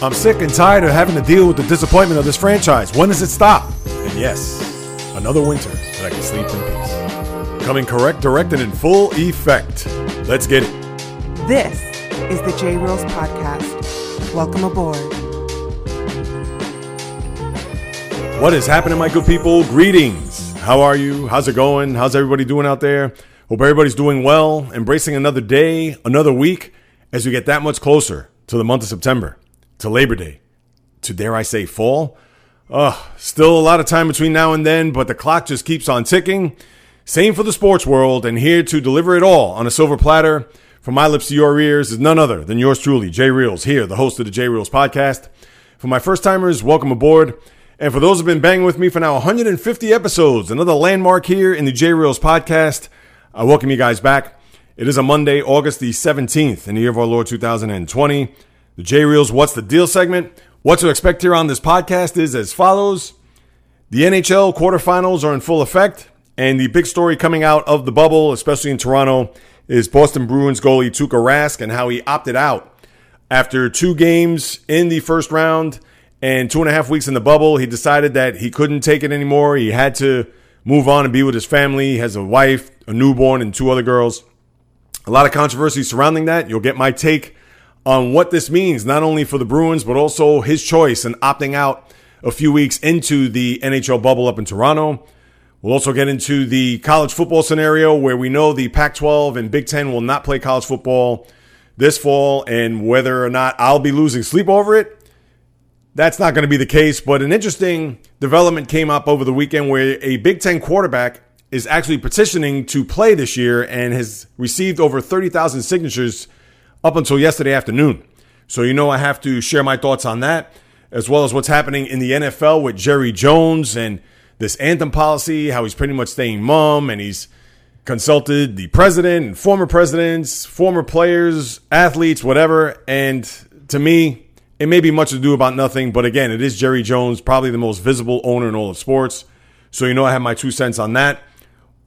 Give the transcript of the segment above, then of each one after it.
I'm sick and tired of having to deal with the disappointment of this franchise. When does it stop? And yes, another winter that I can sleep in peace. Coming correct, directed in full effect. Let's get it. This is the J Reels Podcast. Welcome aboard. What is happening, my good people? Greetings. How are you? How's it going? How's everybody doing out there? Hope everybody's doing well, embracing another day, another week, as we get that much closer to the month of September, to Labor Day, to dare I say fall. Ugh, still a lot of time between now and then, but the clock just keeps on ticking. Same for the sports world, and here to deliver it all on a silver platter from my lips to your ears is none other than yours truly, Jay Reels, here, the host of the Jay Reels podcast. For my first timers, welcome aboard. And for those who've been banging with me for now 150 episodes, another landmark here in the J Reels podcast, I welcome you guys back. It is a Monday, August the 17th in the year of our Lord 2020. The J Reels What's the Deal segment. What to expect here on this podcast is as follows. The NHL quarterfinals are in full effect, and the big story coming out of the bubble, especially in Toronto, is Boston Bruins goalie Tuukka Rask and how he opted out after two games in the first round and two and a half weeks in the bubble. He decided that he couldn't take it anymore. He had to move on and be with his family. He has a wife, a newborn, and two other girls. A lot of controversy surrounding that. You'll get my take on what this means, not only for the Bruins, but also his choice in opting out a few weeks into the NHL bubble up in Toronto. We'll also get into the college football scenario where we know the Pac 12 and Big Ten will not play college football this fall, and whether or not I'll be losing sleep over it. That's not going to be the case, but an interesting development came up over the weekend where a Big Ten quarterback is actually petitioning to play this year and has received over 30,000 signatures up until yesterday afternoon. So, you know, I have to share my thoughts on that, as well as what's happening in the NFL with Jerry Jones and this anthem policy, how he's pretty much staying mum and he's consulted the president and former presidents, former players, athletes, whatever. And to me, it may be much ado about nothing, but again, it is Jerry Jones, probably the most visible owner in all of sports. So, you know, I have my two cents on that.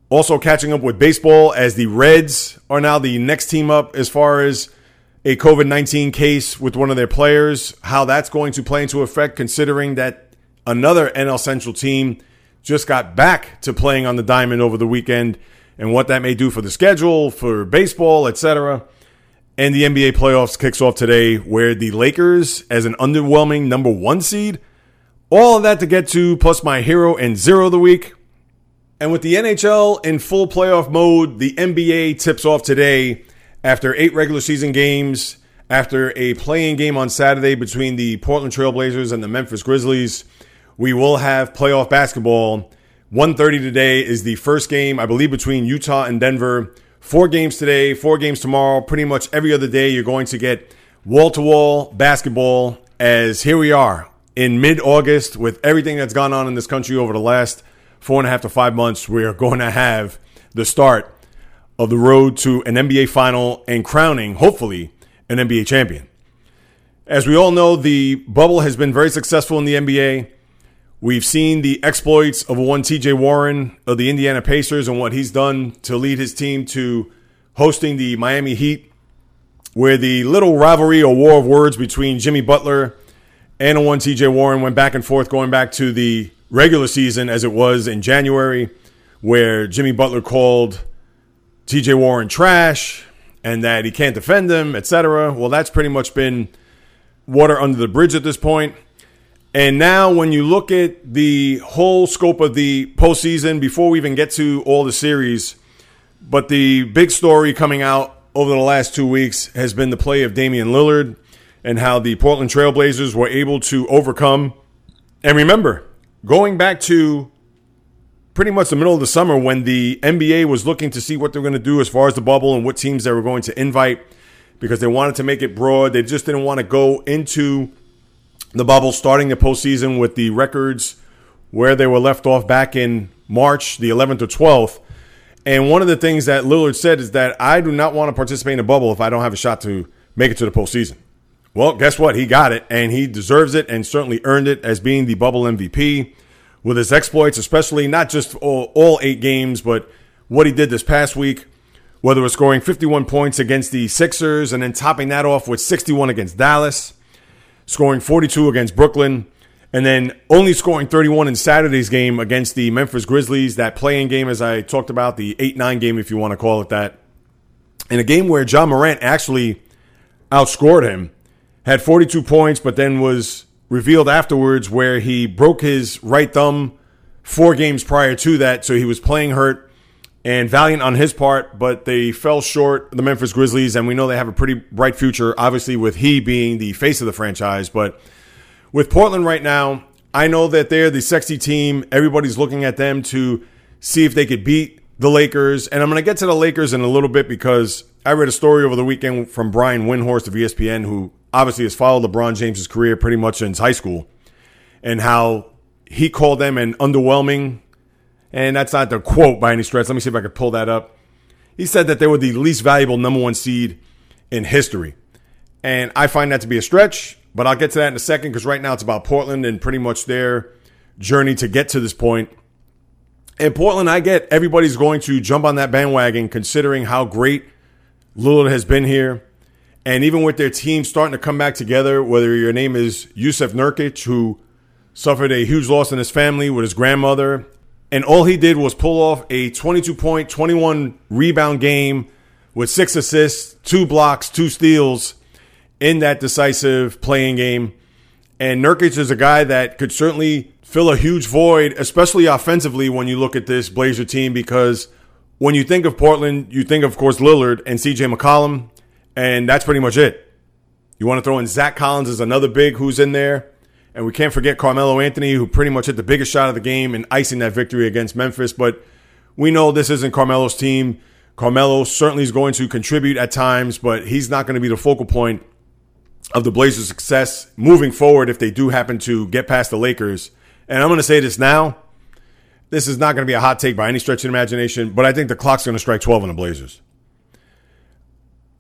Also, catching up with baseball as the Reds are now the next team up as far as a COVID 19 case with one of their players, how that's going to play into effect, considering that another NL Central team just got back to playing on the diamond over the weekend and what that may do for the schedule, for baseball, etc. And the NBA playoffs kicks off today where the Lakers as an underwhelming number 1 seed, all of that to get to plus my hero and zero of the week. And with the NHL in full playoff mode, the NBA tips off today after 8 regular season games, after a play-in game on Saturday between the Portland Trailblazers and the Memphis Grizzlies we will have playoff basketball. 1:30 today is the first game, I believe, between Utah and Denver. Four games today, four games tomorrow. Pretty much every other day, you're going to get wall to wall basketball. As here we are in mid August with everything that's gone on in this country over the last four and a half to five months. We are going to have the start of the road to an NBA final and crowning, hopefully, an NBA champion. As we all know, the bubble has been very successful in the NBA. We've seen the exploits of one TJ Warren of the Indiana Pacers and what he's done to lead his team to hosting the Miami Heat, where the little rivalry or war of words between Jimmy Butler and one TJ Warren went back and forth going back to the regular season as it was in January, where Jimmy Butler called TJ Warren trash and that he can't defend him, etc. Well, that's pretty much been water under the bridge at this point. And now, when you look at the whole scope of the postseason, before we even get to all the series, but the big story coming out over the last two weeks has been the play of Damian Lillard and how the Portland Trailblazers were able to overcome. And remember, going back to pretty much the middle of the summer when the NBA was looking to see what they're going to do as far as the bubble and what teams they were going to invite because they wanted to make it broad. They just didn't want to go into the bubble, starting the postseason with the records where they were left off back in March, the 11th or 12th. And one of the things that Lillard said is that I do not want to participate in a bubble if I don't have a shot to make it to the postseason. Well, guess what? He got it, and he deserves it, and certainly earned it as being the bubble MVP with his exploits, especially not just all, all eight games, but what he did this past week, whether it was scoring 51 points against the Sixers and then topping that off with 61 against Dallas, scoring 42 against Brooklyn, and then only scoring 31 in Saturday's game against the Memphis Grizzlies, that play-in game, as I talked about, the 8 9 game, if you want to call it that. In a game where Ja Morant actually outscored him, had 42 points, but then was revealed afterwards where he broke his right thumb four games prior to that. So he was playing hurt and valiant on his part, but they fell short, the Memphis Grizzlies, and we know they have a pretty bright future, obviously, with he being the face of the franchise. But with Portland right now, I know that they're the sexy team. Everybody's looking at them to see if they could beat the Lakers. And I'm going to get to the Lakers in a little bit because I read a story over the weekend from Brian Windhorst of ESPN, who obviously has followed LeBron James's career pretty much since high school, and how he called them an underwhelming, and that's not the quote by any stretch. Let me see if I could pull that up. He said that they were the least valuable number one seed in history. And I find that to be a stretch, but I'll get to that in a second because right now it's about Portland and pretty much their journey to get to this point. In Portland, I get everybody's going to jump on that bandwagon considering how great Lillard has been here. And even with their team starting to come back together, whether your name is Jusuf Nurkic, who suffered a huge loss in his family with his grandmother, and all he did was pull off a 22 point, 21 rebound game with six assists, two blocks, two steals in that decisive play-in game. And Nurkic is a guy that could certainly fill a huge void, especially offensively, when you look at this Blazer team, because when you think of Portland, you think, of course, Lillard and CJ McCollum, and that's pretty much it. You want to throw in Zach Collins as another big who's in there. And we can't forget Carmelo Anthony, who pretty much hit the biggest shot of the game in icing that victory against Memphis. But we know this isn't Carmelo's team. Carmelo certainly is going to contribute at times, but he's not going to be the focal point of the Blazers' success moving forward if they do happen to get past the Lakers. And I'm going to say this now. This is not going to be a hot take by any stretch of imagination, but I think the clock's going to strike 12 on the Blazers.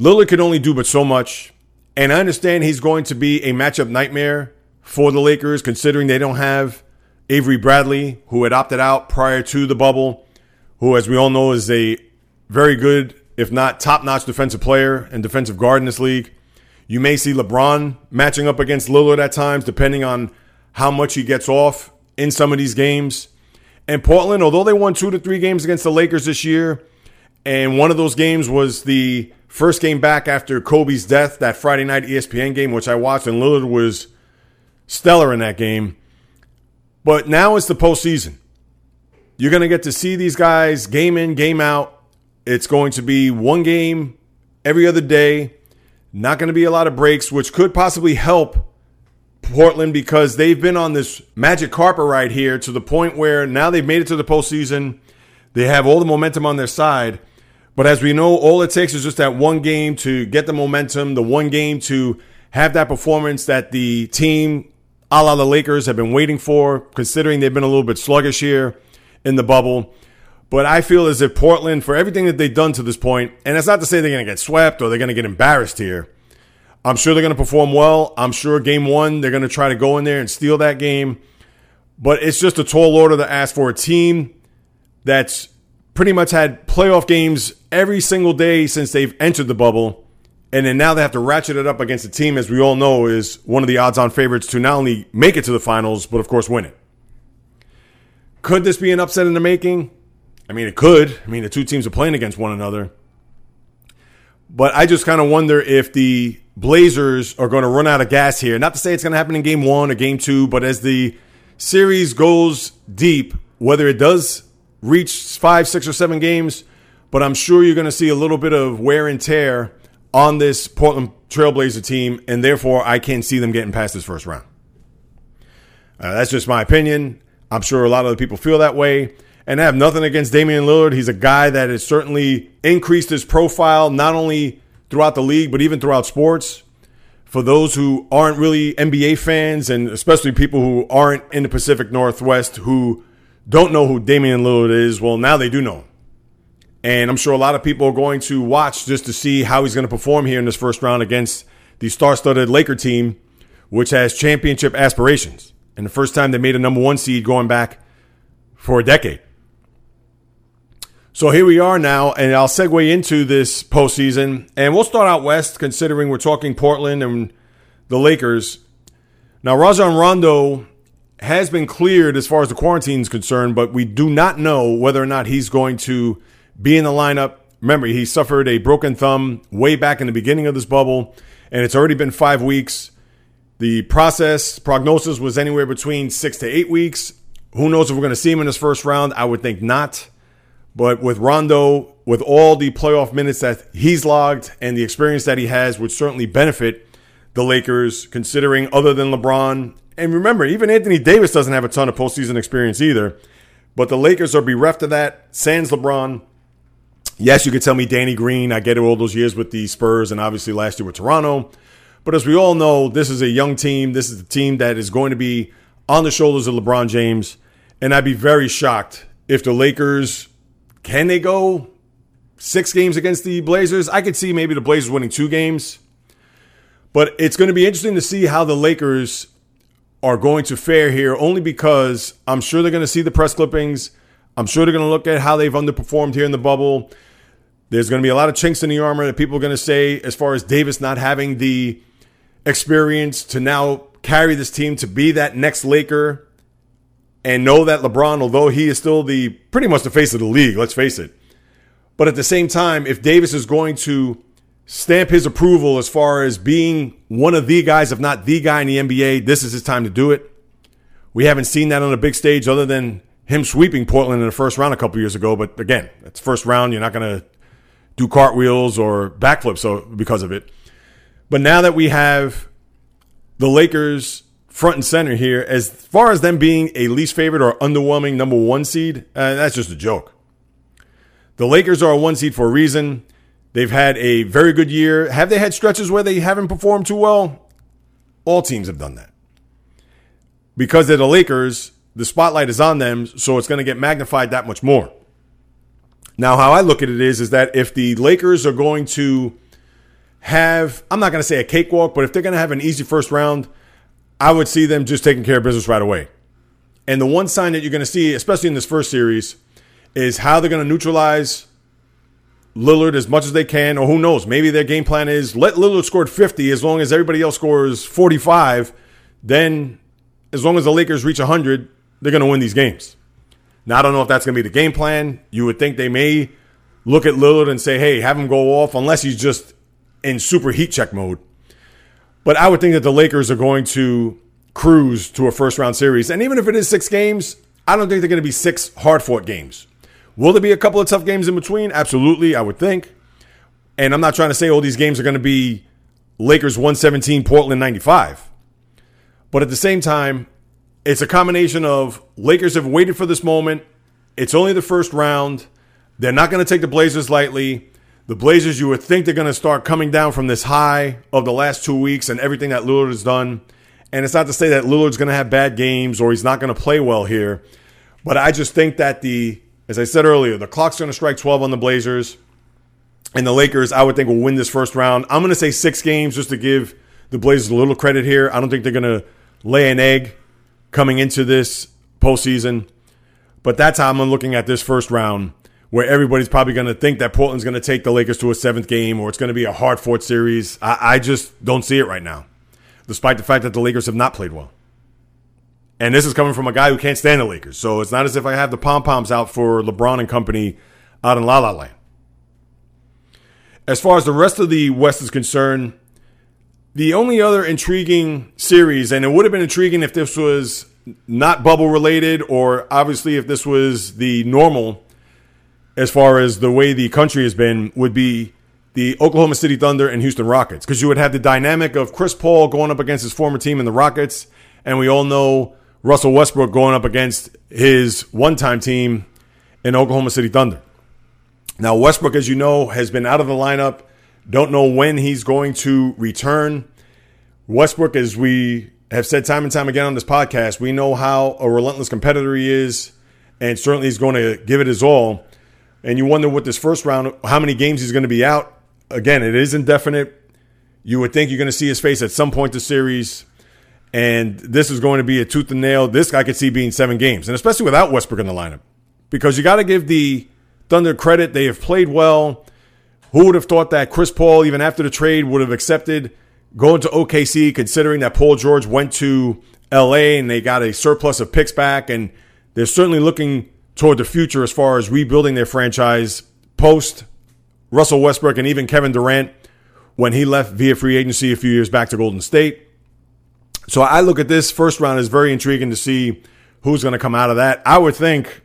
Lillard can only do but so much. And I understand he's going to be a matchup nightmare for the Lakers, considering they don't have Avery Bradley, who had opted out prior to the bubble, who, as we all know, is a very good, if not top notch defensive player and defensive guard in this league. You may see LeBron matching up against Lillard at times, depending on how much he gets off in some of these games. And Portland, although they won two to three games against the Lakers this year, and one of those games was the First game back after Kobe's death, that Friday night ESPN game, which I watched, and Lillard was stellar in that game. But now it's the postseason. You're going to get to see these guys game in, game out. It's going to be one game every other day. Not going to be a lot of breaks, which could possibly help Portland because they've been on this magic carpet right here to the point where now they've made it to the postseason. They have all the momentum on their side. But as we know, all it takes is just that one game to get the momentum, the one game to have that performance that the team, a la the Lakers, have been waiting for, considering they've been a little bit sluggish here in the bubble. But I feel as if Portland, for everything that they've done to this point, and it's not to say they're going to get swept or they're going to get embarrassed here. I'm sure they're going to perform well. I'm sure game one, they're going to try to go in there and steal that game. But it's just a tall order to ask for a team that's pretty much had playoff games every single day since they've entered the bubble. And then now they have to ratchet it up against a team, as we all know, is one of the odds on favorites to not only make it to the finals, but of course win it. Could this be an upset in the making? I mean, it could. I mean, the two teams are playing against one another. But I just kind of wonder if the Blazers are going to run out of gas here. Not to say it's going to happen in game one or game two, but as the series goes deep, whether it does reach five, six, or seven games, but I'm sure you're going to see a little bit of wear and tear on this Portland Trailblazer team, and therefore I can't see them getting past this first round. Uh, that's just my opinion. I'm sure a lot of the people feel that way. And I have nothing against Damian Lillard. He's a guy that has certainly increased his profile, not only throughout the league, but even throughout sports. for those who aren't really NBA fans, and especially people who aren't in the Pacific Northwest who don't know who Damian Lillard is, well, now they do know. And I'm sure a lot of people are going to watch just to see how he's going to perform here in this first round against the star studded Laker team, which has championship aspirations. And the first time they made a number one seed going back for a decade. So here we are now, and I'll segue into this postseason. And we'll start out west, considering we're talking Portland and the Lakers. Now, Rajon Rondo has been cleared as far as the quarantine is concerned, but we do not know whether or not he's going to be in the lineup. Remember, he suffered a broken thumb way back in the beginning of this bubble, and it's already been five weeks. The process prognosis was anywhere between six to eight weeks. Who knows if we're going to see him in this first round? I would think not. But with Rondo, with all the playoff minutes that he's logged and the experience that he has, would certainly benefit the Lakers, considering other than LeBron. And remember, even Anthony Davis doesn't have a ton of postseason experience either. But the Lakers are bereft of that. Sans LeBron. Yes, you could tell me Danny Green. I get it all those years with the Spurs and obviously last year with Toronto. But as we all know, this is a young team. This is a team that is going to be on the shoulders of LeBron James. And I'd be very shocked if the Lakers can they go six games against the Blazers? I could see maybe the Blazers winning two games. But it's going to be interesting to see how the Lakers are going to fare here, only because I'm sure they're going to see the press clippings. I'm sure they're going to look at how they've underperformed here in the bubble. There's going to be a lot of chinks in the armor that people are going to say, as far as Davis not having the experience to now carry this team to be that next Laker and know that LeBron, although he is still the pretty much the face of the league, let's face it. But at the same time, if Davis is going to stamp his approval as far as being one of the guys, if not the guy in the NBA, this is his time to do it. We haven't seen that on a big stage other than him sweeping Portland in the first round a couple years ago. But again, it's first round. You're not going to do cartwheels or backflips because of it. But now that we have the Lakers front and center here. As far as them being a least favorite or underwhelming number one seed, uh, that's just a joke. The Lakers are a one seed for a reason. They've had a very good year. Have they had stretches where they haven't performed too well? All teams have done that. Because they're the Lakers, the spotlight is on them, so it's going to get magnified that much more. Now, how I look at it is, is that if the Lakers are going to have, I'm not going to say a cakewalk, but if they're going to have an easy first round, I would see them just taking care of business right away. And the one sign that you're going to see, especially in this first series, is how they're going to neutralize Lillard as much as they can, or who knows, maybe their game plan is let Lillard score 50 as long as everybody else scores 45. Then, as long as the Lakers reach 100, they're going to win these games. Now, I don't know if that's going to be the game plan. You would think they may look at Lillard and say, hey, have him go off, unless he's just in super heat check mode. But I would think that the Lakers are going to cruise to a first round series. And even if it is six games, I don't think they're going to be six hard fought games. Will there be a couple of tough games in between? Absolutely, I would think. And I'm not trying to say all these games are going to be Lakers 117, Portland 95. But at the same time, it's a combination of Lakers have waited for this moment. It's only the first round. They're not going to take the Blazers lightly. The Blazers, you would think they're going to start coming down from this high of the last two weeks and everything that Lillard has done. And it's not to say that Lillard's going to have bad games or he's not going to play well here. But I just think that the, as I said earlier, the clock's going to strike 12 on the Blazers. And the Lakers, I would think, will win this first round. I'm going to say six games just to give the Blazers a little credit here. I don't think they're going to lay an egg coming into this postseason. But that's how I'm looking at this first round where everybody's probably going to think that Portland's going to take the Lakers to a seventh game or it's going to be a hard fought series. I, I, just don't see it right now, despite the fact that the Lakers have not played well. And this is coming from a guy who can't stand the Lakers. So it's not as if I have the pom poms out for LeBron and company out in La La Land. As far as the rest of the West is concerned, the only other intriguing series, and it would have been intriguing if this was not bubble related or obviously if this was the normal as far as the way the country has been would be the Oklahoma City Thunder and Houston Rockets because you would have the dynamic of Chris Paul going up against his former team in the Rockets, and we all know Russell Westbrook going up against his one-time team in Oklahoma City Thunder. Now Westbrook, as you know, has been out of the lineup. Don't know when he's going to return. Westbrook, as we have said time and time again on this podcast, we know how a relentless competitor he is, and certainly he's going to give it his all. And you wonder what this first round, how many games he's going to be out. Again, it is indefinite. You would think you're going to see his face at some point this series. And this is going to be a tooth and nail. This I could see being seven games, and especially without Westbrook in the lineup. Because you got to give the Thunder credit. They have played well. Who would have thought that Chris Paul, even after the trade, would have accepted going to OKC, considering that Paul George went to LA and they got a surplus of picks back, and they're certainly looking toward the future as far as rebuilding their franchise post Russell Westbrook and even Kevin Durant when he left via free agency a few years back to Golden State. So I look at this first round as very intriguing to see who's going to come out of that. I would think,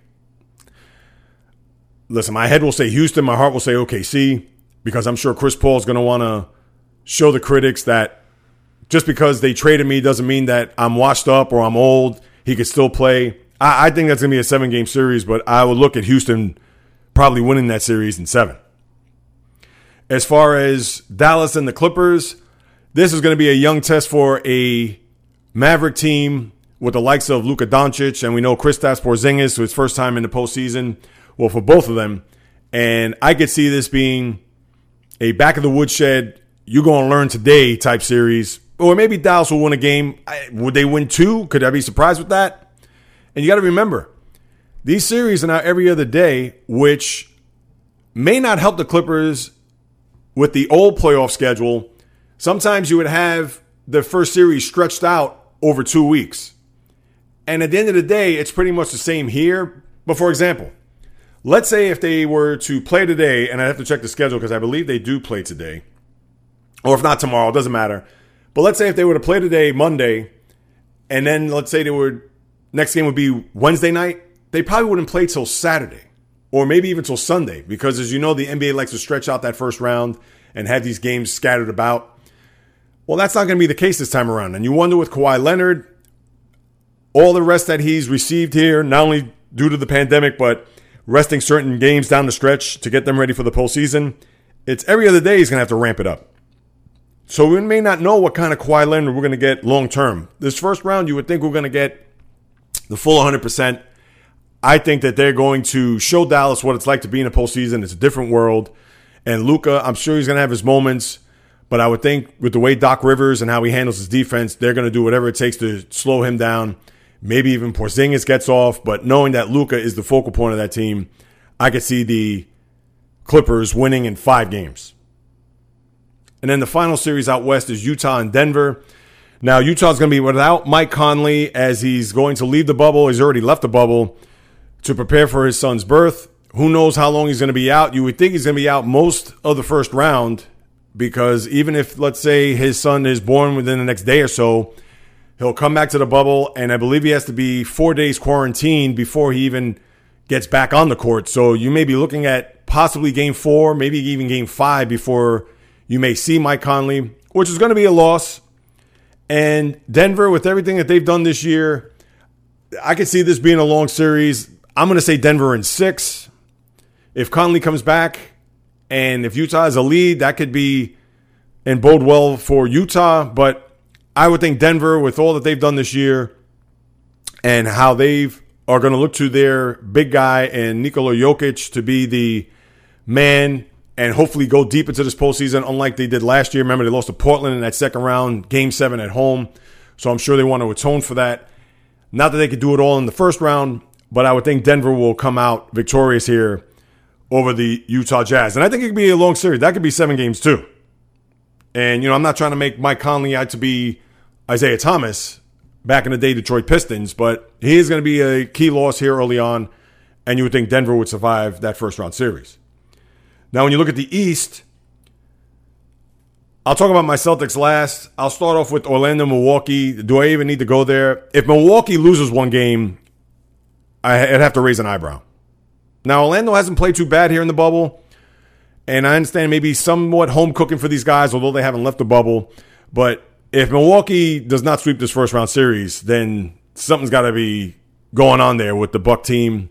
listen, my head will say Houston, my heart will say OKC, because I'm sure Chris Paul is going to want to show the critics that just because they traded me doesn't mean that I'm washed up or I'm old. He could still play. I, I think that's going to be a seven game series, but I would look at Houston probably winning that series in seven. As far as Dallas and the Clippers, this is going to be a young test for a Maverick team with the likes of Luka Doncic, and we know Kristaps Porzingis, his first time in the postseason. Well, for both of them, and I could see this being a back of the woodshed, you're going to learn today type series, or maybe Dallas will win a game. Would they win two? Could I be surprised with that? And you got to remember, these series are now every other day, which may not help the Clippers with the old playoff schedule. Sometimes you would have the first series stretched out over two weeks. And at the end of the day, it's pretty much the same here. But for example, let's say if they were to play today, and I have to check the schedule because I believe they do play today, or if not tomorrow, it doesn't matter. But let's say if they were to play today, Monday, and then let's say they would next game would be Wednesday night, they probably wouldn't play till Saturday or maybe even till Sunday because as you know the NBA likes to stretch out that first round and have these games scattered about. Well, that's not going to be the case this time around. And you wonder with Kawhi Leonard, all the rest that he's received here, not only due to the pandemic, but resting certain games down the stretch to get them ready for the postseason, it's every other day he's going to have to ramp it up. So we may not know what kind of Kawhi Leonard we're going to get long term. This first round, you would think we're going to get the full 100%. I think that they're going to show Dallas what it's like to be in a postseason. It's a different world. And Luka, I'm sure he's going to have his moments, but I would think with the way Doc Rivers and how he handles his defense, they're going to do whatever it takes to slow him down. Maybe even Porzingis gets off, but knowing that Luka is the focal point of that team, I could see the Clippers winning in five games. And then the final series out west is Utah and Denver. Now, Utah's going to be without Mike Conley as he's going to leave the bubble. He's already left the bubble to prepare for his son's birth. Who knows how long he's going to be out? You would think he's going to be out most of the first round because even if, let's say, his son is born within the next day or so, he'll come back to the bubble. And I believe he has to be four days quarantined before he even gets back on the court. So you may be looking at possibly game four, maybe even game five before you may see Mike Conley, which is going to be a loss. And Denver, with everything that they've done this year, I could see this being a long series. I'm going to say Denver in six. If Conley comes back and if Utah has a lead, that could be and bode well for Utah. But I would think Denver, with all that they've done this year and how they've are going to look to their big guy and Nikola Jokic to be the man and hopefully go deep into this postseason, unlike they did last year. Remember, they lost to Portland in that second round, game seven at home. So I'm sure they want to atone for that. Not that they could do it all in the first round, but I would think Denver will come out victorious here over the Utah Jazz. And I think it could be a long series. That could be seven games too. And, you know, I'm not trying to make Mike Conley out to be Isiah Thomas back in the day, Detroit Pistons, but he is going to be a key loss here early on. And you would think Denver would survive that first round series. Now, when you look at the East, I'll talk about my Celtics last. I'll start off with Orlando, Milwaukee. Do I even need to go there? If Milwaukee loses one game, I'd have to raise an eyebrow. Now, Orlando hasn't played too bad here in the bubble. And I understand maybe somewhat home cooking for these guys, although they haven't left the bubble. But if Milwaukee does not sweep this first round series, then something's got to be going on there with the Buck team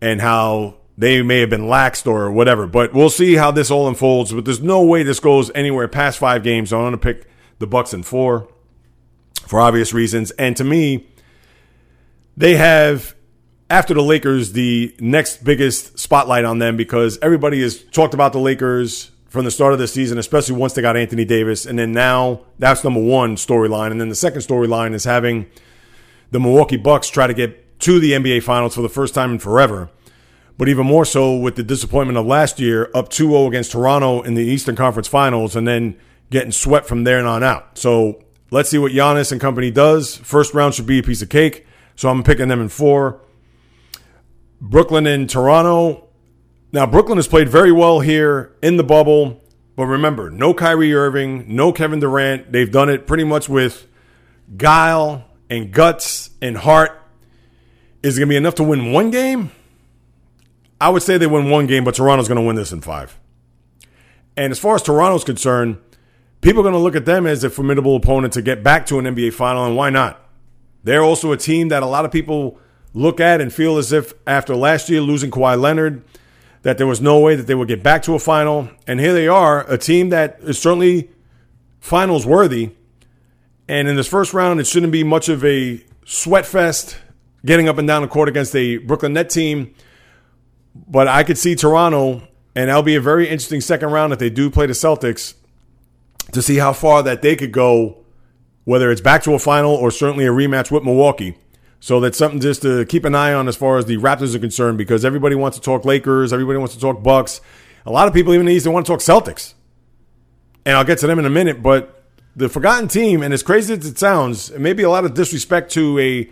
and how they may have been laxed or whatever. But we'll see how this all unfolds. But there's no way this goes anywhere past five games. I'm going to pick the Bucks in four. for obvious reasons. And to me, they have after the Lakers the next biggest spotlight on them because everybody has talked about the Lakers from the start of the season, especially once they got Anthony Davis. And then now that's number one storyline. And then the second storyline is having the Milwaukee Bucks try to get to the NBA Finals for the first time in forever. But even more so with the disappointment of last year, up 2 0 against Toronto in the Eastern Conference Finals, and then getting swept from there on out. So let's see what Giannis and company does. First round should be a piece of cake. So I'm picking them in four. Brooklyn and Toronto. Now, Brooklyn has played very well here in the bubble. But remember, no Kyrie Irving, no Kevin Durant. They've done it pretty much with guile and guts and heart. Is it going to be enough to win one game? I would say they win one game, but Toronto's going to win this in five. And as far as Toronto's concerned, people are going to look at them as a formidable opponent to get back to an NBA final, and why not? They're also a team that a lot of people look at and feel as if after last year losing Kawhi Leonard, that there was no way that they would get back to a final. And here they are, a team that is certainly finals worthy. And in this first round, it shouldn't be much of a sweat fest getting up and down the court against a Brooklyn Net team. But I could see Toronto, and that'll be a very interesting second round if they do play the Celtics to see how far that they could go, whether it's back to a final or certainly a rematch with Milwaukee. So that's something just to keep an eye on as far as the Raptors are concerned, because everybody wants to talk Lakers, everybody wants to talk Bucks. A lot of people even in the East want to talk Celtics. And I'll get to them in a minute, but the forgotten team, and as crazy as it sounds, it may be a lot of disrespect to a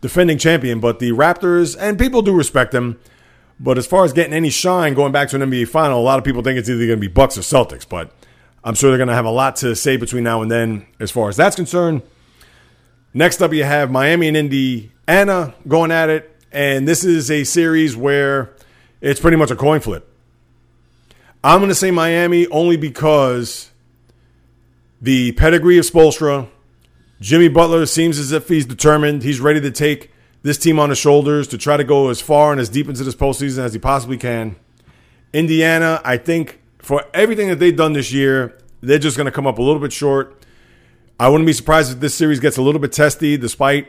defending champion, but the Raptors, and people do respect them. But as far as getting any shine going back to an NBA final, a lot of people think it's either going to be Bucks or Celtics. But I'm sure they're going to have a lot to say between now and then as far as that's concerned. Next up, you have Miami and Indiana going at it. And this is a series where it's pretty much a coin flip. I'm going to say Miami only because the pedigree of Spoelstra, Jimmy Butler seems as if he's determined. He's ready to take this team on his shoulders to try to go as far and as deep into this postseason as he possibly can. Indiana, I think for everything that they've done this year, they're just going to come up a little bit short. I wouldn't be surprised if this series gets a little bit testy, despite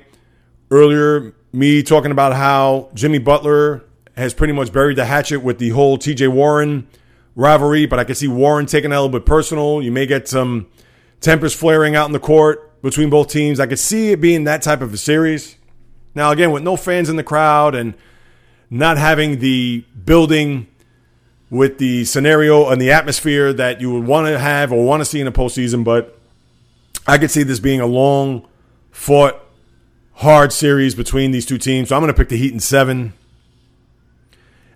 earlier me talking about how Jimmy Butler has pretty much buried the hatchet with the whole TJ Warren rivalry. But I can see Warren taking that a little bit personal. You may get some tempers flaring out in the court between both teams. I could see it being that type of a series. Now, again, with no fans in the crowd and not having the building with the scenario and the atmosphere that you would want to have or want to see in a postseason, but I could see this being a long, fought, hard series between these two teams. So I'm going to pick the Heat in seven.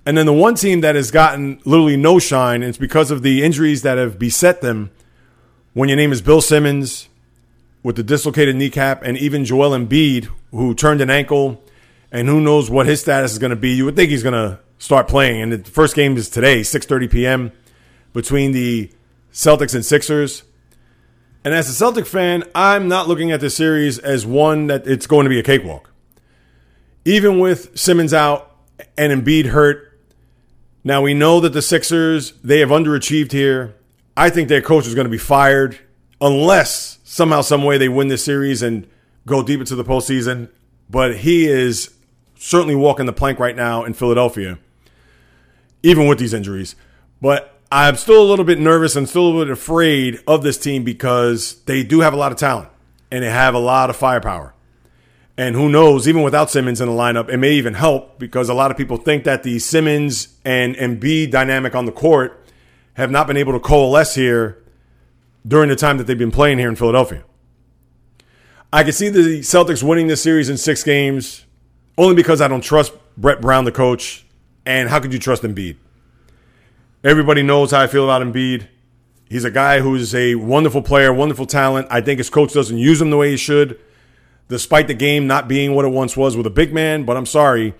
And then the one team that has gotten literally no shine, and it's because of the injuries that have beset them. When your name is Bill Simmons with the dislocated kneecap, and even Joel Embiid, who turned an ankle, and who knows what his status is going to be. You would think he's going to start playing. And the first game is today, 6:30 p.m. between the Celtics and Sixers. And as a Celtic fan, I'm not looking at this series as one that it's going to be a cakewalk. Even with Simmons out and Embiid hurt, now we know that the Sixers, they have underachieved here. I think their coach is going to be fired unless somehow, some way they win this series and go deep into the postseason. But he is certainly walking the plank right now in Philadelphia, even with these injuries. But I'm still a little bit nervous and still a little bit afraid of this team because they do have a lot of talent and they have a lot of firepower. And who knows, even without Simmons in the lineup, it may even help because a lot of people think that the Simmons and Embiid dynamic on the court have not been able to coalesce here during the time that they've been playing here in Philadelphia. I can see the Celtics winning this series in six games only because I don't trust Brett Brown, the coach. And how could you trust Embiid? Everybody knows how I feel about Embiid. He's a guy who's a wonderful player, wonderful talent. I think his coach doesn't use him the way he should, despite the game not being what it once was with a big man. But I'm sorry.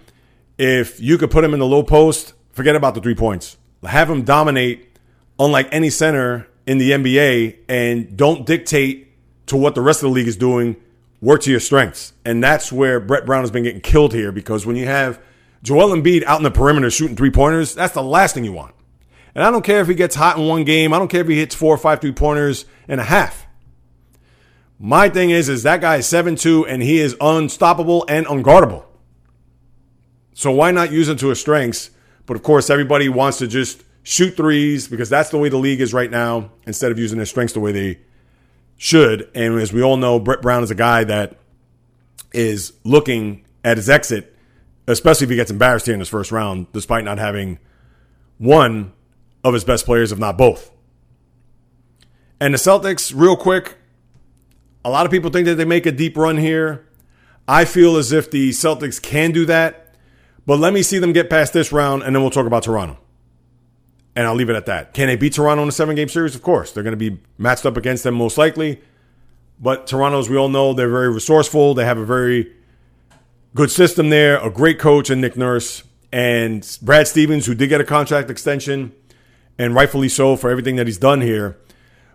If you could put him in the low post, forget about the three points. Have him dominate, unlike any center in the NBA, and don't dictate to what the rest of the league is doing. Work to your strengths. And that's where Brett Brown has been getting killed here because when you have Joel Embiid out in the perimeter shooting three pointers, that's the last thing you want. And I don't care if he gets hot in one game. I don't care if he hits four or five three pointers and a half. My thing is, is that guy is 7'2 and he is unstoppable and unguardable. So why not use him to his strengths? But of course, everybody wants to just shoot threes because that's the way the league is right now, instead of using their strengths the way they should. And as we all know, Brett Brown is a guy that is looking at his exit, especially if he gets embarrassed here in his first round, despite not having one of his best players, if not both. And the Celtics, real quick, a lot of people think that they make a deep run here. I feel as if the Celtics can do that, but let me see them get past this round and then we'll talk about Toronto. And I'll leave it at that. Can they beat Toronto in a seven game series? Of course. They're going to be matched up against them most likely. But Toronto, as we all know, they're very resourceful. They have a very good system there, a great coach and Nick Nurse, and Brad Stevens, who did get a contract extension, and rightfully so for everything that he's done here.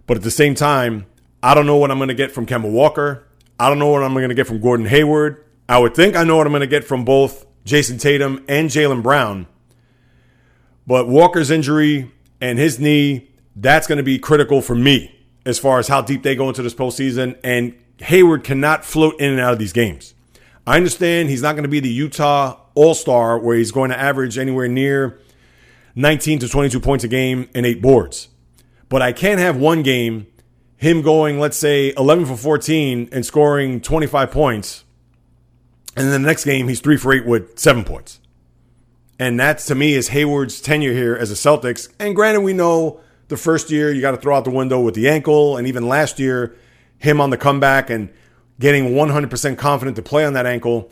But at the same time, I don't know what I'm going to get from Kemba Walker. I don't know what I'm going to get from Gordon Hayward. I would think I know what I'm going to get from both Jayson Tatum and Jaylen Brown. But Walker's injury and his knee, that's going to be critical for me as far as how deep they go into this postseason. And Hayward cannot float in and out of these games. I understand he's not going to be the Utah All Star where he's going to average anywhere near 19 to 22 points a game and eight boards. But I can't have one game him going, let's say, 11 for 14 and scoring 25 points. And then the next game, he's three for eight with seven points. And that, to me, is Hayward's tenure here as a Celtics. And granted, we know the first year you got to throw out the window with the ankle. And even last year, him on the comeback and getting 100% confident to play on that ankle.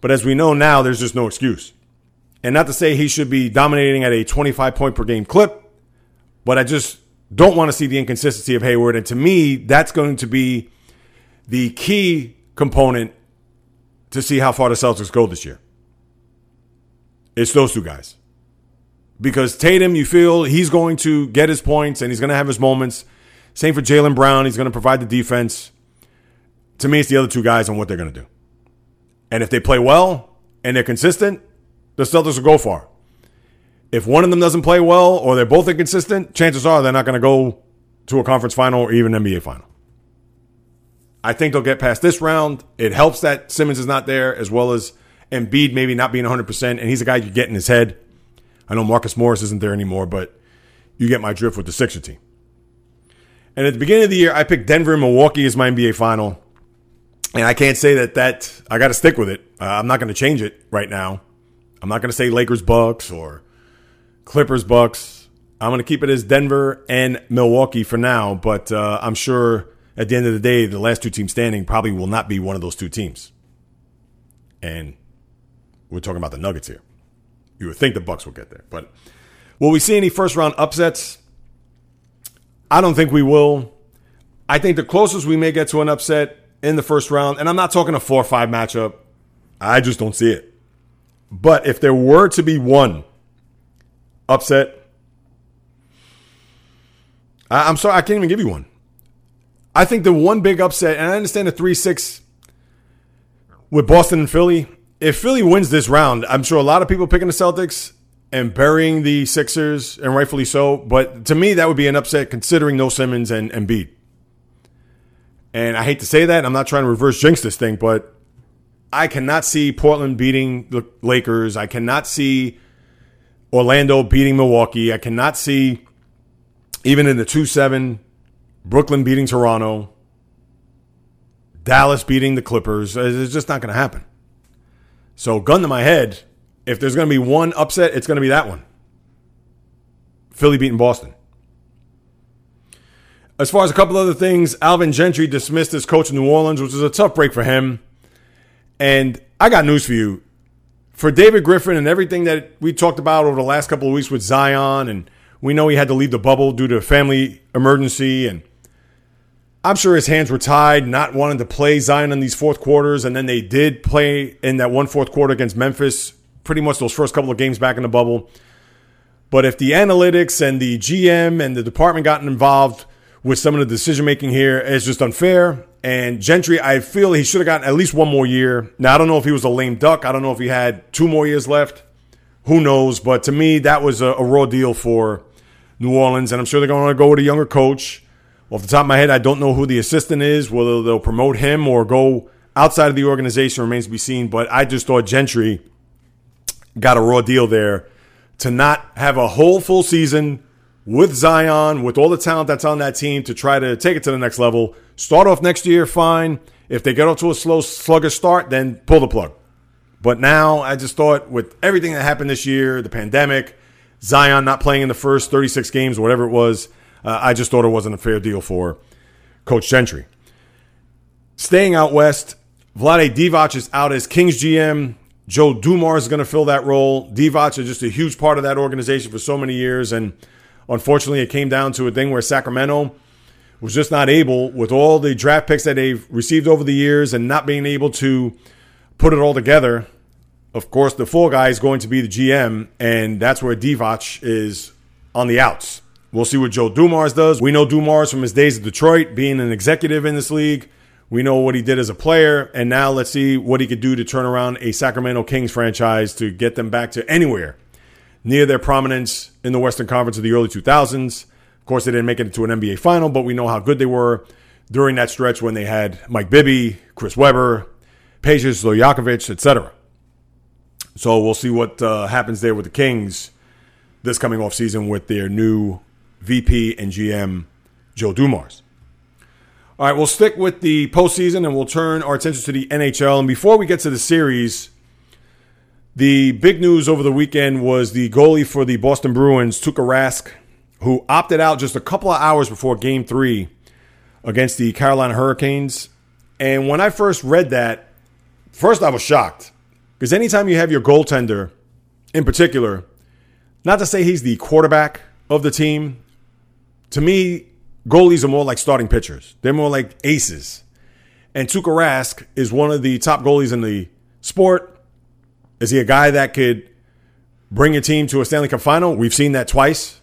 But as we know now, there's just no excuse. And not to say he should be dominating at a 25 point per game clip, but I just don't want to see the inconsistency of Hayward. And to me, that's going to be the key component to see how far the Celtics go this year. It's those two guys. Because Tatum, you feel he's going to get his points and he's going to have his moments. Same for Jaylen Brown. He's going to provide the defense. To me, it's the other two guys on what they're going to do. And if they play well and they're consistent, the Celtics will go far if one of them doesn't play well or they're both inconsistent, chances are they're not going to go to a conference final or even NBA final. I think they'll get past this round. It helps that Simmons is not there, as well as Embiid maybe not being 100%, and he's a guy you get in his head. I know Marcus Morris isn't there anymore, but you get my drift with the Sixer team. And at the beginning of the year, I picked Denver and Milwaukee as my NBA final. And I can't say that that I got to stick with it. Uh, I'm not going to change it right now. I'm not going to say Lakers Bucks or Clippers, Bucks. I'm going to keep it as Denver and Milwaukee for now, but uh, I'm sure at the end of the day, the last two teams standing probably will not be one of those two teams. And we're talking about the Nuggets here. You would think the Bucks will get there, but will we see any first round upsets? I don't think we will. I think the closest we may get to an upset in the first round, and I'm not talking a four or five matchup. I just don't see it. But if there were to be one upset. I, am sorry, I can't even give you one. I think the one big upset, and I understand the 3 6 with Boston and Philly. If Philly wins this round, I'm sure a lot of people picking the Celtics and burying the Sixers, and rightfully so. But to me, that would be an upset considering no Simmons and, and Embiid. And I hate to say that. I'm not trying to reverse jinx this thing, but I cannot see Portland beating the Lakers. I cannot see Orlando beating Milwaukee. I cannot see, even in the 2 7, Brooklyn beating Toronto, Dallas beating the Clippers. It's just not going to happen. So, gun to my head, if there's going to be one upset, it's going to be that one Philly beating Boston. As far as a couple other things, Alvin Gentry dismissed as coach in New Orleans, which is a tough break for him. And I got news for you for David Griffin and everything that we talked about over the last couple of weeks with Zion, and we know he had to leave the bubble due to a family emergency, and I'm sure his hands were tied, not wanting to play Zion in these fourth quarters, and then they did play in that one fourth quarter against Memphis, pretty much those first couple of games back in the bubble. But if the analytics and the GM and the department gotten involved with some of the decision making here, it's just unfair. And Gentry, I feel he should have gotten at least one more year. Now, I don't know if he was a lame duck. I don't know if he had two more years left. Who knows? But to me, that was a, a raw deal for New Orleans. And I'm sure they're going to go with a younger coach. Off the top of my head, I don't know who the assistant is, whether they'll promote him or go outside of the organization remains to be seen. But I just thought Gentry got a raw deal there to not have a whole full season with Zion, with all the talent that's on that team to try to take it to the next level. Start off next year, fine. If they get off to a slow, sluggish start, then pull the plug. But now I just thought with everything that happened this year, the pandemic, Zion not playing in the first 36 games, whatever it was, uh, I just thought it wasn't a fair deal for Coach Gentry. Staying out west, Vlade Divac is out as Kings GM. Joe Dumars is going to fill that role. Divac is just a huge part of that organization for so many years. And unfortunately, it came down to a thing where Sacramento was just not able, with all the draft picks that they've received over the years and not being able to put it all together. Of course, the full guy is going to be the GM, and that's where Divac is on the outs. We'll see what Joe Dumars does. We know Dumars from his days at Detroit, being an executive in this league. We know what he did as a player, and now let's see what he could do to turn around a Sacramento Kings franchise to get them back to anywhere near their prominence in the Western Conference of the early 2000s. Of course, they didn't make it into an NBA final, but we know how good they were during that stretch when they had Mike Bibby, Chris Webber, Peja Stojakovic, etc. So we'll see what uh, happens there with the Kings this coming off season with their new VP and GM, Joe Dumars. All right, we'll stick with the postseason and we'll turn our attention to the NHL. And before we get to the series, the big news over the weekend was the goalie for the Boston Bruins, Tuukka Rask, who opted out just a couple of hours before game three against the Carolina Hurricanes. And when I first read that, first I was shocked because anytime you have your goaltender in particular, not to say he's the quarterback of the team, to me, goalies are more like starting pitchers. They're more like aces. And Tuukka Rask is one of the top goalies in the sport. Is he a guy that could bring a team to a Stanley Cup final? We've seen that twice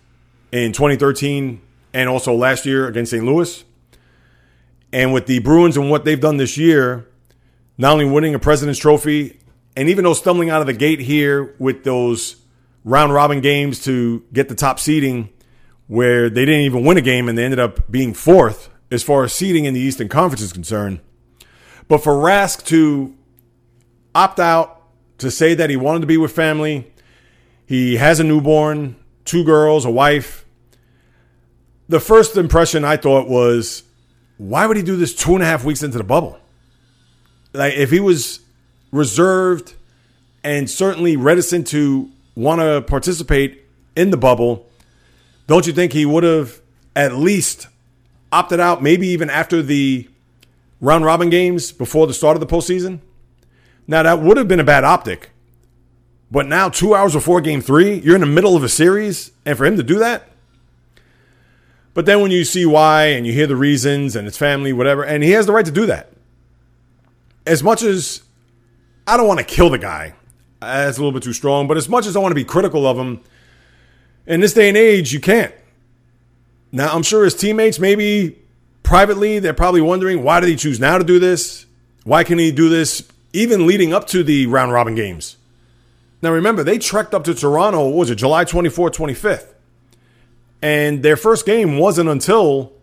in 2013 and also last year against St. Louis. And with the Bruins and what they've done this year, not only winning a President's Trophy, and even though stumbling out of the gate here with those round robin games to get the top seeding, where they didn't even win a game and they ended up being fourth as far as seeding in the Eastern Conference is concerned. But for Rask to opt out, to say that he wanted to be with family, he has a newborn, two girls, a wife. The first impression I thought was, why would he do this two and a half weeks into the bubble? Like, if he was reserved and certainly reticent to want to participate in the bubble, don't you think he would have at least opted out, maybe even after the round robin games before the start of the postseason? Now, that would have been a bad optic. But now, two hours before game three, you're in the middle of a series, and for him to do that? But then when you see why and you hear the reasons and it's family, whatever, and he has the right to do that. As much as I don't want to kill the guy, that's a little bit too strong, but as much as I want to be critical of him, in this day and age, you can't. Now, I'm sure his teammates, maybe privately, they're probably wondering why did he choose now to do this? Why can he do this even leading up to the round robin games? Now, remember, they trekked up to Toronto, what was it, July 24th, 25th? And their first game wasn't until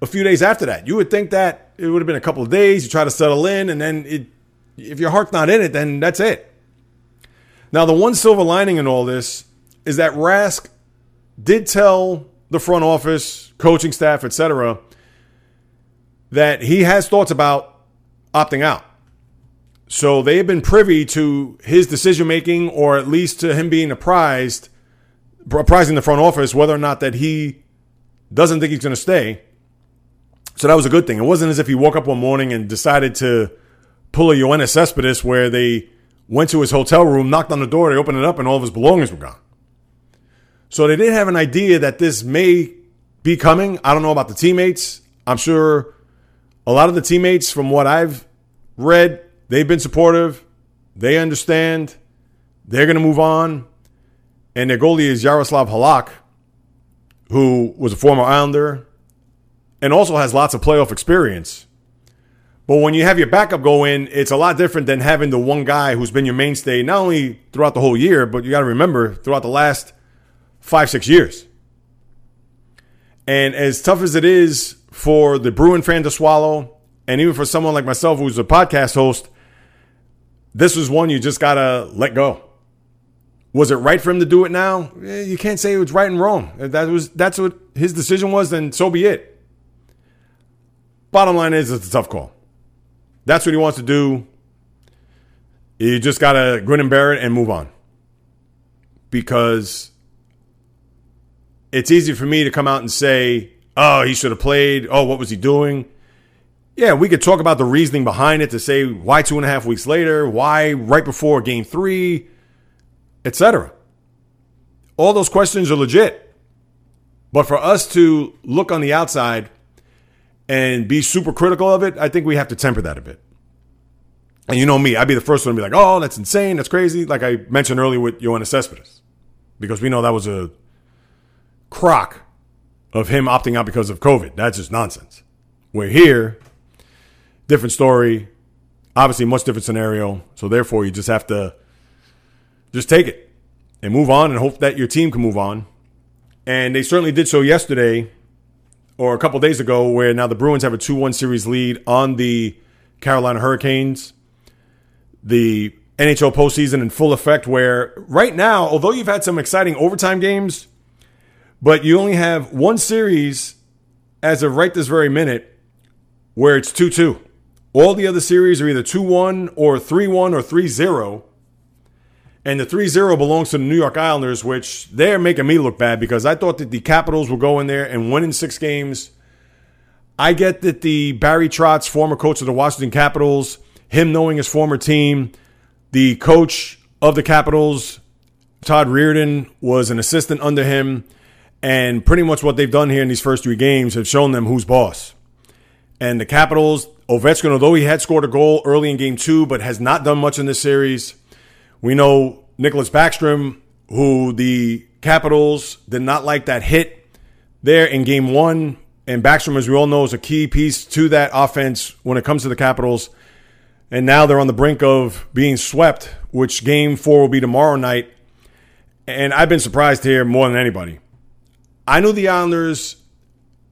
a few days after that. You would think that it would have been a couple of days, you try to settle in, and then it, if your heart's not in it, then that's it. Now, the one silver lining in all this is that Rask did tell the front office, coaching staff, etc., that he has thoughts about opting out. So they have been privy to his decision making, or at least to him being apprised, apprising the front office whether or not that he doesn't think he's going to stay. So that was a good thing. It wasn't as if he woke up one morning and decided to pull a Yoenis Cespedes where they went to his hotel room, knocked on the door, they opened it up, and all of his belongings were gone. So they did have an idea that this may be coming. I don't know about the teammates. I'm sure a lot of the teammates, from what I've read, they've been supportive. They understand. They're going to move on. And their goalie is Yaroslav Halak, who was a former Islander and also has lots of playoff experience. But when you have your backup go in, it's a lot different than having the one guy who's been your mainstay, not only throughout the whole year, but you got to remember throughout the last five, six years. And as tough as it is for the Bruin fan to swallow, and even for someone like myself who's a podcast host, this was one you just gotta let go. Was it right for him to do it now? Eh, you can't say it was right and wrong. If that was that's what his decision was, then so be it. Bottom line is, it's a tough call. That's what he wants to do. You just gotta grin and bear it and move on. Because it's easy for me to come out and say, "Oh, he should have played." Oh, what was he doing? Yeah, we could talk about the reasoning behind it to say why two and a half weeks later, why right before game three etc. All those questions are legit. But for us to look on the outside and be super critical of it, I think we have to temper that a bit. And you know me, I'd be the first one to be like, oh, that's insane, that's crazy, like I mentioned earlier with Yoenis Cespedes. Because we know that was a crock of him opting out because of COVID. That's just nonsense. We're here, different story, obviously much different scenario. So therefore, you just have to just take it and move on and hope that your team can move on. And they certainly did so yesterday or a couple days ago, where now the Bruins have a 2 1 series lead on the Carolina Hurricanes. The NHL postseason in full effect, where right now, although you've had some exciting overtime games, but you only have one series as of right this very minute where it's 2 2. All the other series are either 2 1 or 3 1 or 3 0. And the 3 0 belongs to the New York Islanders, which they're making me look bad because I thought that the Capitals would go in there and win in six games. I get that the Barry Trotz, former coach of the Washington Capitals, him knowing his former team, the coach of the Capitals, Todd Reirden, was an assistant under him. And pretty much what they've done here in these first three games have shown them who's boss. And the Capitals, Ovechkin, although he had scored a goal early in game two, but has not done much in this series, we know Nicholas Backstrom, who the Capitals did not like that hit there in game one. And Backstrom, as we all know, is a key piece to that offense when it comes to the Capitals. And now they're on the brink of being swept, which game four will be tomorrow night. And I've been surprised here more than anybody. I know the Islanders,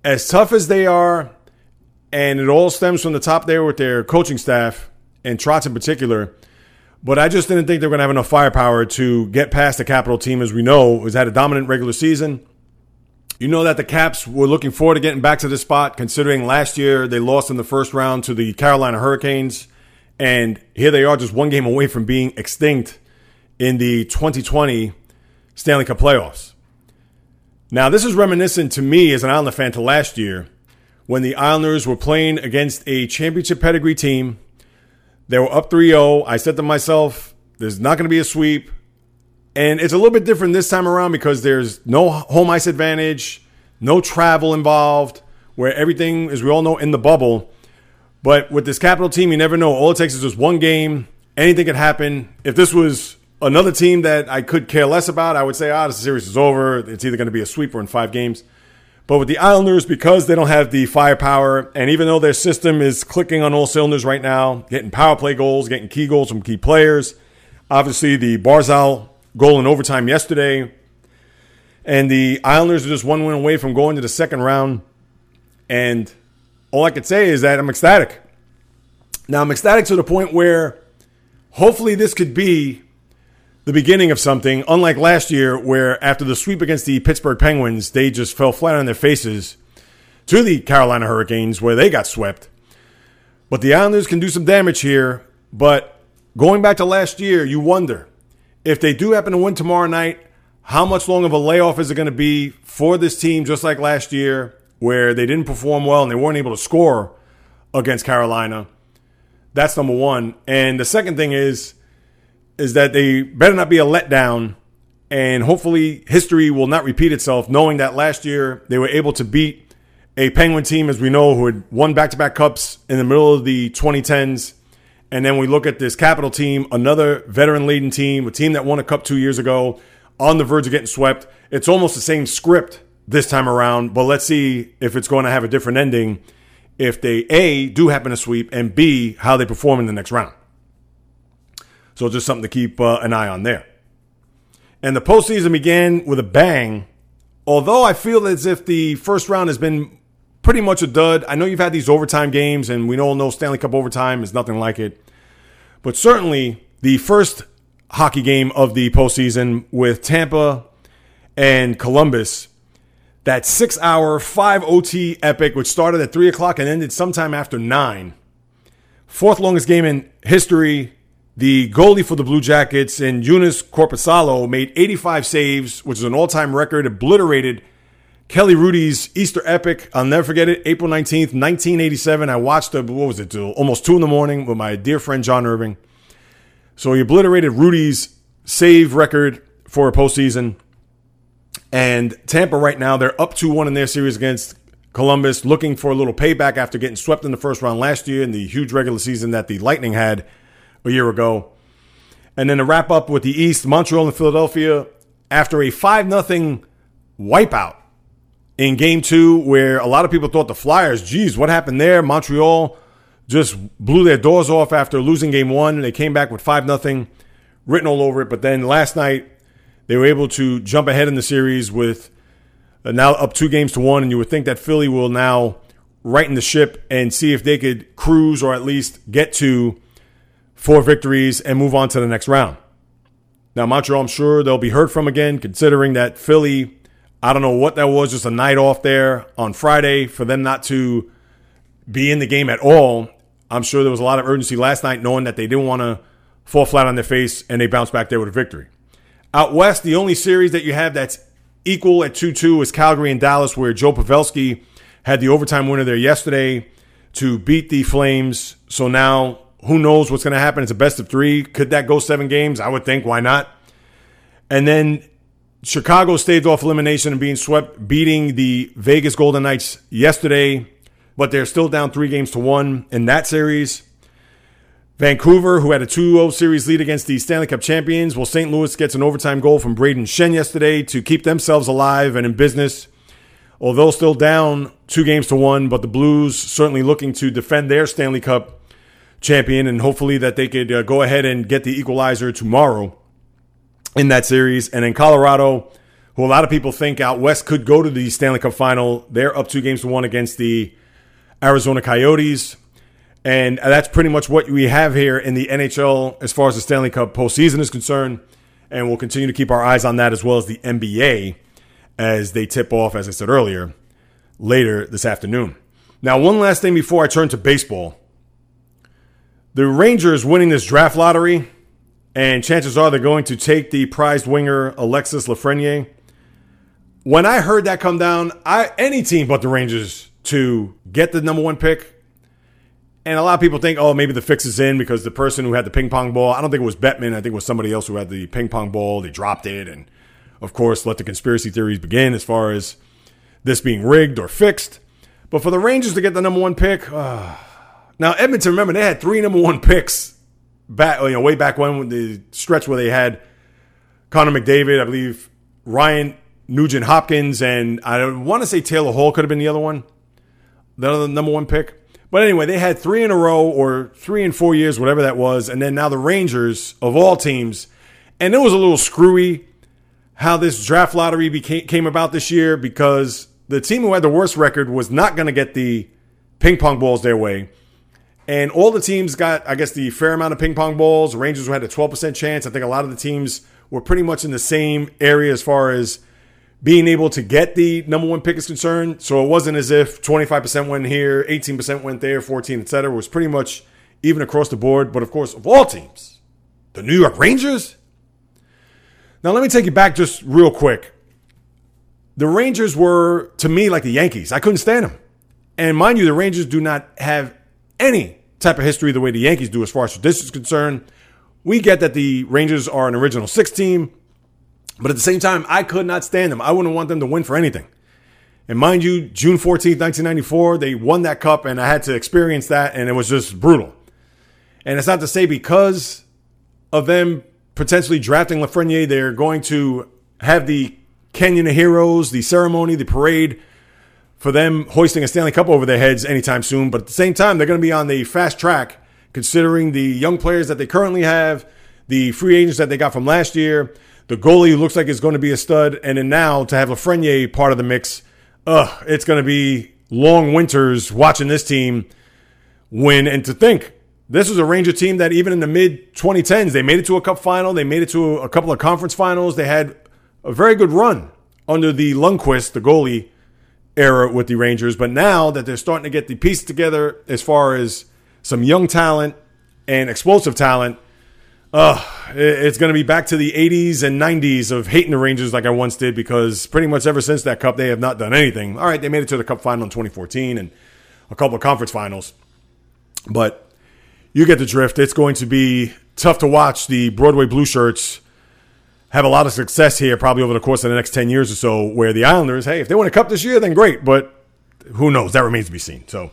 as tough as they are, and it all stems from the top there with their coaching staff and Trotz in particular. But I just didn't think they were going to have enough firepower to get past the Capital team, as we know, has had a dominant regular season. You know that the Caps were looking forward to getting back to this spot, considering last year they lost in the first round to the Carolina Hurricanes. And here they are, just one game away from being extinct in the 2020 Stanley Cup playoffs. Now, this is reminiscent to me as an Islander fan to last year when the Islanders were playing against a championship pedigree team they were up 3 0. I said to myself, there's not going to be a sweep. And it's a little bit different this time around because there's no home ice advantage, no travel involved, where everything, as we all know, in the bubble. But with this capital team, you never know. All it takes is just one game. Anything could happen. If this was another team that I could care less about, I would say, ah, oh, this series is over. It's either going to be a sweep or in five games. But with the Islanders, because they don't have the firepower, and even though their system is clicking on all cylinders right now, getting power play goals, getting key goals from key players, obviously the Barzal goal in overtime yesterday, and the Islanders are just one win away from going to the second round. And all I could say is that I'm ecstatic. Now, I'm ecstatic to the point where hopefully this could be the beginning of something, unlike last year, where after the sweep against the Pittsburgh Penguins, they just fell flat on their faces to the Carolina Hurricanes, where they got swept. But the Islanders can do some damage here. But going back to last year, you wonder if they do happen to win tomorrow night, how much long of a layoff is it going to be for this team, just like last year, where they didn't perform well and they weren't able to score against Carolina? That's number one. And the second thing is, is that they better not be a letdown, and hopefully history will not repeat itself. Knowing that last year they were able to beat a Penguin team, as we know, who had won back-to-back cups in the middle of the 2010s, and then we look at this Capital team, another veteran-laden team, a team that won a cup two years ago, on the verge of getting swept. It's almost the same script this time around, but let's see if it's going to have a different ending if they A, do happen to sweep, and B, how they perform in the next round. So just something to keep uh, an eye on there. And the postseason began with a bang. Although I feel as if the first round has been pretty much a dud. I know you've had these overtime games, and we all know Stanley Cup overtime is nothing like it. But certainly the first hockey game of the postseason with Tampa and Columbus, that six hour, five OT epic, which started at three o'clock and ended sometime after nine. Fourth longest game in history. The goalie for the Blue Jackets and Joonas Korpisalo made 85 saves, which is an all time record, obliterated Kelly Hrudey's Easter epic. I'll never forget it. April 19th, 1987. I watched it, what was it, almost 2 in the morning with my dear friend John Irving. So he obliterated Hrudey's save record for a postseason. And Tampa right now, they're up 2 1 in their series against Columbus, looking for a little payback after getting swept in the first round last year in the huge regular season that the Lightning had a year ago. And then to wrap up with the East, Montreal and Philadelphia, after a 5 0 wipeout in game two, where a lot of people thought the Flyers, geez, what happened there? Montreal just blew their doors off after losing game one. And they came back with 5 0, written all over it. But then last night, they were able to jump ahead in the series with uh, now up two games to one. And you would think that Philly will now right in the ship and see if they could cruise or at least get to four victories and move on to the next round. Now, Montreal, I'm sure they'll be heard from again, considering that Philly I don't know what that was, just a night off there on Friday for them not to be in the game at all. I'm sure there was a lot of urgency last night knowing that they didn't want to fall flat on their face and they bounced back there with a victory. Out west, the only series that you have that's equal at 2 2 is Calgary and Dallas, where Joe Pavelski had the overtime winner there yesterday to beat the Flames. So now, who knows what's going to happen? It's a best of three. Could that go seven games? I would think. Why not? And then Chicago staved off elimination and being swept, beating the Vegas Golden Knights yesterday, but they're still down three games to one in that series. Vancouver, who had a 2 0 series lead against the Stanley Cup champions, well, St. Louis gets an overtime goal from Brayden Schenn yesterday to keep themselves alive and in business. Although still down two games to one, but the Blues certainly looking to defend their Stanley Cup champion and hopefully that they could uh, go ahead and get the equalizer tomorrow in that series. And in Colorado, who a lot of people think out west could go to the Stanley Cup final, they're up two games to one against the Arizona Coyotes. And that's pretty much what we have here in the NHL as far as the Stanley Cup postseason is concerned. And we'll continue to keep our eyes on that as well as the NBA as they tip off, as I said earlier, later this afternoon. Now, one last thing before I turn to baseball. The Rangers winning this draft lottery and chances are they're going to take the prized winger Alexis Lafreniere. When I heard that come down, I any team but the Rangers to get the number one pick. And a lot of people think, oh, maybe the fix is in because the person who had the ping pong ball, I don't think it was Bettman. I think it was somebody else who had the ping pong ball. They dropped it. And of course, let the conspiracy theories begin as far as this being rigged or fixed. But for the Rangers to get the number one pick, uh, now Edmonton, remember, they had three number one picks back, you know, way back when the stretch where they had Connor McDavid, I believe Ryan Nugent Hopkins, and I want to say Taylor Hall could have been the other one, the other number one pick. But anyway, they had three in a row or three in four years, whatever that was. And then now the Rangers of all teams. And it was a little screwy how this draft lottery became, came about this year because the team who had the worst record was not going to get the ping pong balls their way. And all the teams got, I guess, the fair amount of ping pong balls. Rangers had a 12% chance. I think a lot of the teams were pretty much in the same area as far as being able to get the number one pick is concerned. So it wasn't as if 25% went here, 18% went there, 14, etc. It was pretty much even across the board. But of course, of all teams, the New York Rangers. Now let me take you back just real quick. The Rangers were to me like the Yankees. I couldn't stand them. And mind you, the Rangers do not have any type of history the way the Yankees do as far as tradition is concerned. We get that the Rangers are an original six team, but at the same time, I could not stand them. I wouldn't want them to win for anything. And mind you, June 14th, 1994, they won that cup, and I had to experience that, and it was just brutal. And it's not to say because of them potentially drafting Lafreniere, they're going to have the Canyon of Heroes, the ceremony, the parade for them hoisting a Stanley Cup over their heads anytime soon. But at the same time, they're going to be on the fast track considering the young players that they currently have, the free agents that they got from last year, the goalie looks like is going to be a stud, and then now to have Lafreniere part of the mix, ugh, it's going to be long winters watching this team win. And to think, this was a Ranger team that even in the mid 2010s, they made it to a cup final. They made it to a couple of conference finals. They had a very good run under the Lundqvist, the goalie era with the Rangers. But now that they're starting to get the pieces together as far as some young talent and explosive talent, uh, it's going to be back to the 80s and 90s of hating the Rangers like I once did because pretty much ever since that cup, they have not done anything. All right, they made it to the cup final in 2014 and a couple of conference finals. But you get the drift. It's going to be tough to watch the Broadway Blue Shirts have a lot of success here, probably over the course of the next 10 years or so, where the Islanders, hey, if they win a cup this year, then great. But who knows? That remains to be seen. So,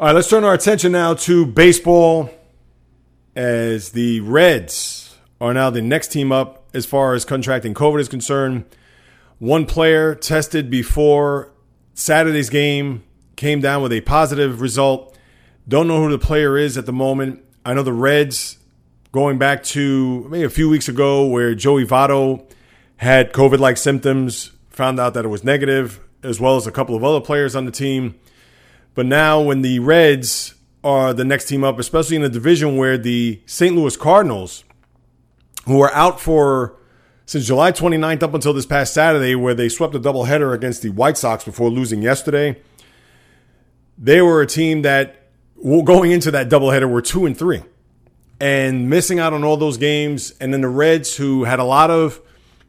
all right, let's turn our attention now to baseball as the Reds are now the next team up as far as contracting COVID is concerned. One player tested before Saturday's game came down with a positive result. Don't know who the player is at the moment. I know the Reds going back to maybe a few weeks ago where Joey Votto had COVID like symptoms, found out that it was negative, as well as a couple of other players on the team. But now, when the Reds are the next team up, especially in a division where the St. Louis Cardinals, who are out for since July 29th up until this past Saturday, where they swept a doubleheader against the White Sox before losing yesterday, they were a team that going into that doubleheader were two and three and missing out on all those games. And then the Reds, who had a lot of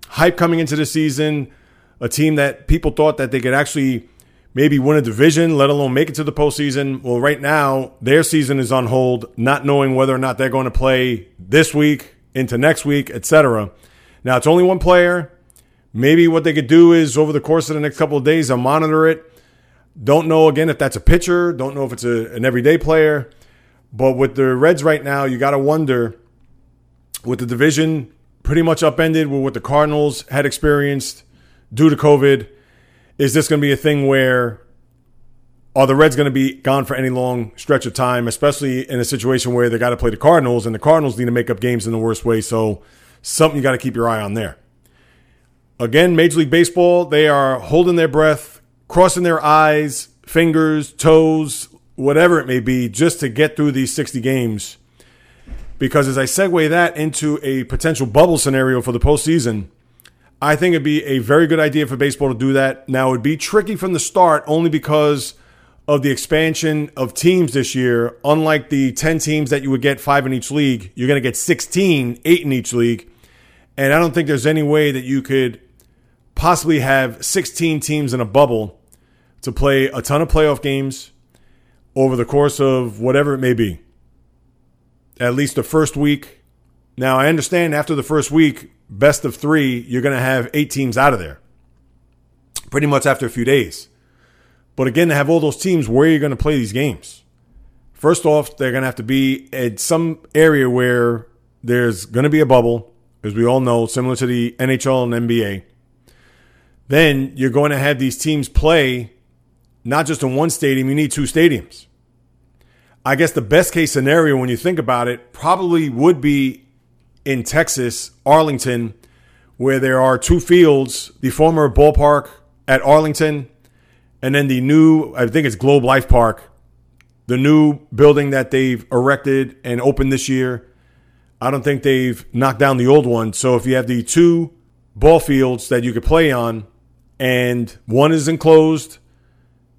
hype coming into the season, a team that people thought that they could actually maybe win a division, let alone make it to the postseason. Well, right now, their season is on hold, not knowing whether or not they're going to play this week, into next week, etc. Now, it's only one player. Maybe what they could do is over the course of the next couple of days, they'll monitor it. Don't know again if that's a pitcher. Don't know if it's a, an everyday player. But with the Reds right now, you got to wonder with the division pretty much upended with what the Cardinals had experienced due to COVID is this going to be a thing where are the Reds going to be gone for any long stretch of time, especially in a situation where they got to play the Cardinals and the Cardinals need to make up games in the worst way? So, something you got to keep your eye on there. Again, Major League Baseball, they are holding their breath, crossing their eyes, fingers, toes, whatever it may be, just to get through these 60 games. Because as I segue that into a potential bubble scenario for the postseason, I think it'd be a very good idea for baseball to do that. Now, it'd be tricky from the start only because of the expansion of teams this year. Unlike the 10 teams that you would get five in each league, you're going to get 16, eight in each league. And I don't think there's any way that you could possibly have 16 teams in a bubble to play a ton of playoff games over the course of whatever it may be. At least the first week. Now, I understand after the first week, best of three, you're going to have eight teams out of there pretty much after a few days. But again, to have all those teams, where are you going to play these games? First off, they're going to have to be at some area where there's going to be a bubble, as we all know, similar to the NHL and NBA. Then you're going to have these teams play not just in one stadium, you need two stadiums. I guess the best case scenario when you think about it probably would be in Texas, Arlington, where there are two fields the former ballpark at Arlington, and then the new, I think it's Globe Life Park, the new building that they've erected and opened this year. I don't think they've knocked down the old one. So if you have the two ball fields that you could play on, and one is enclosed,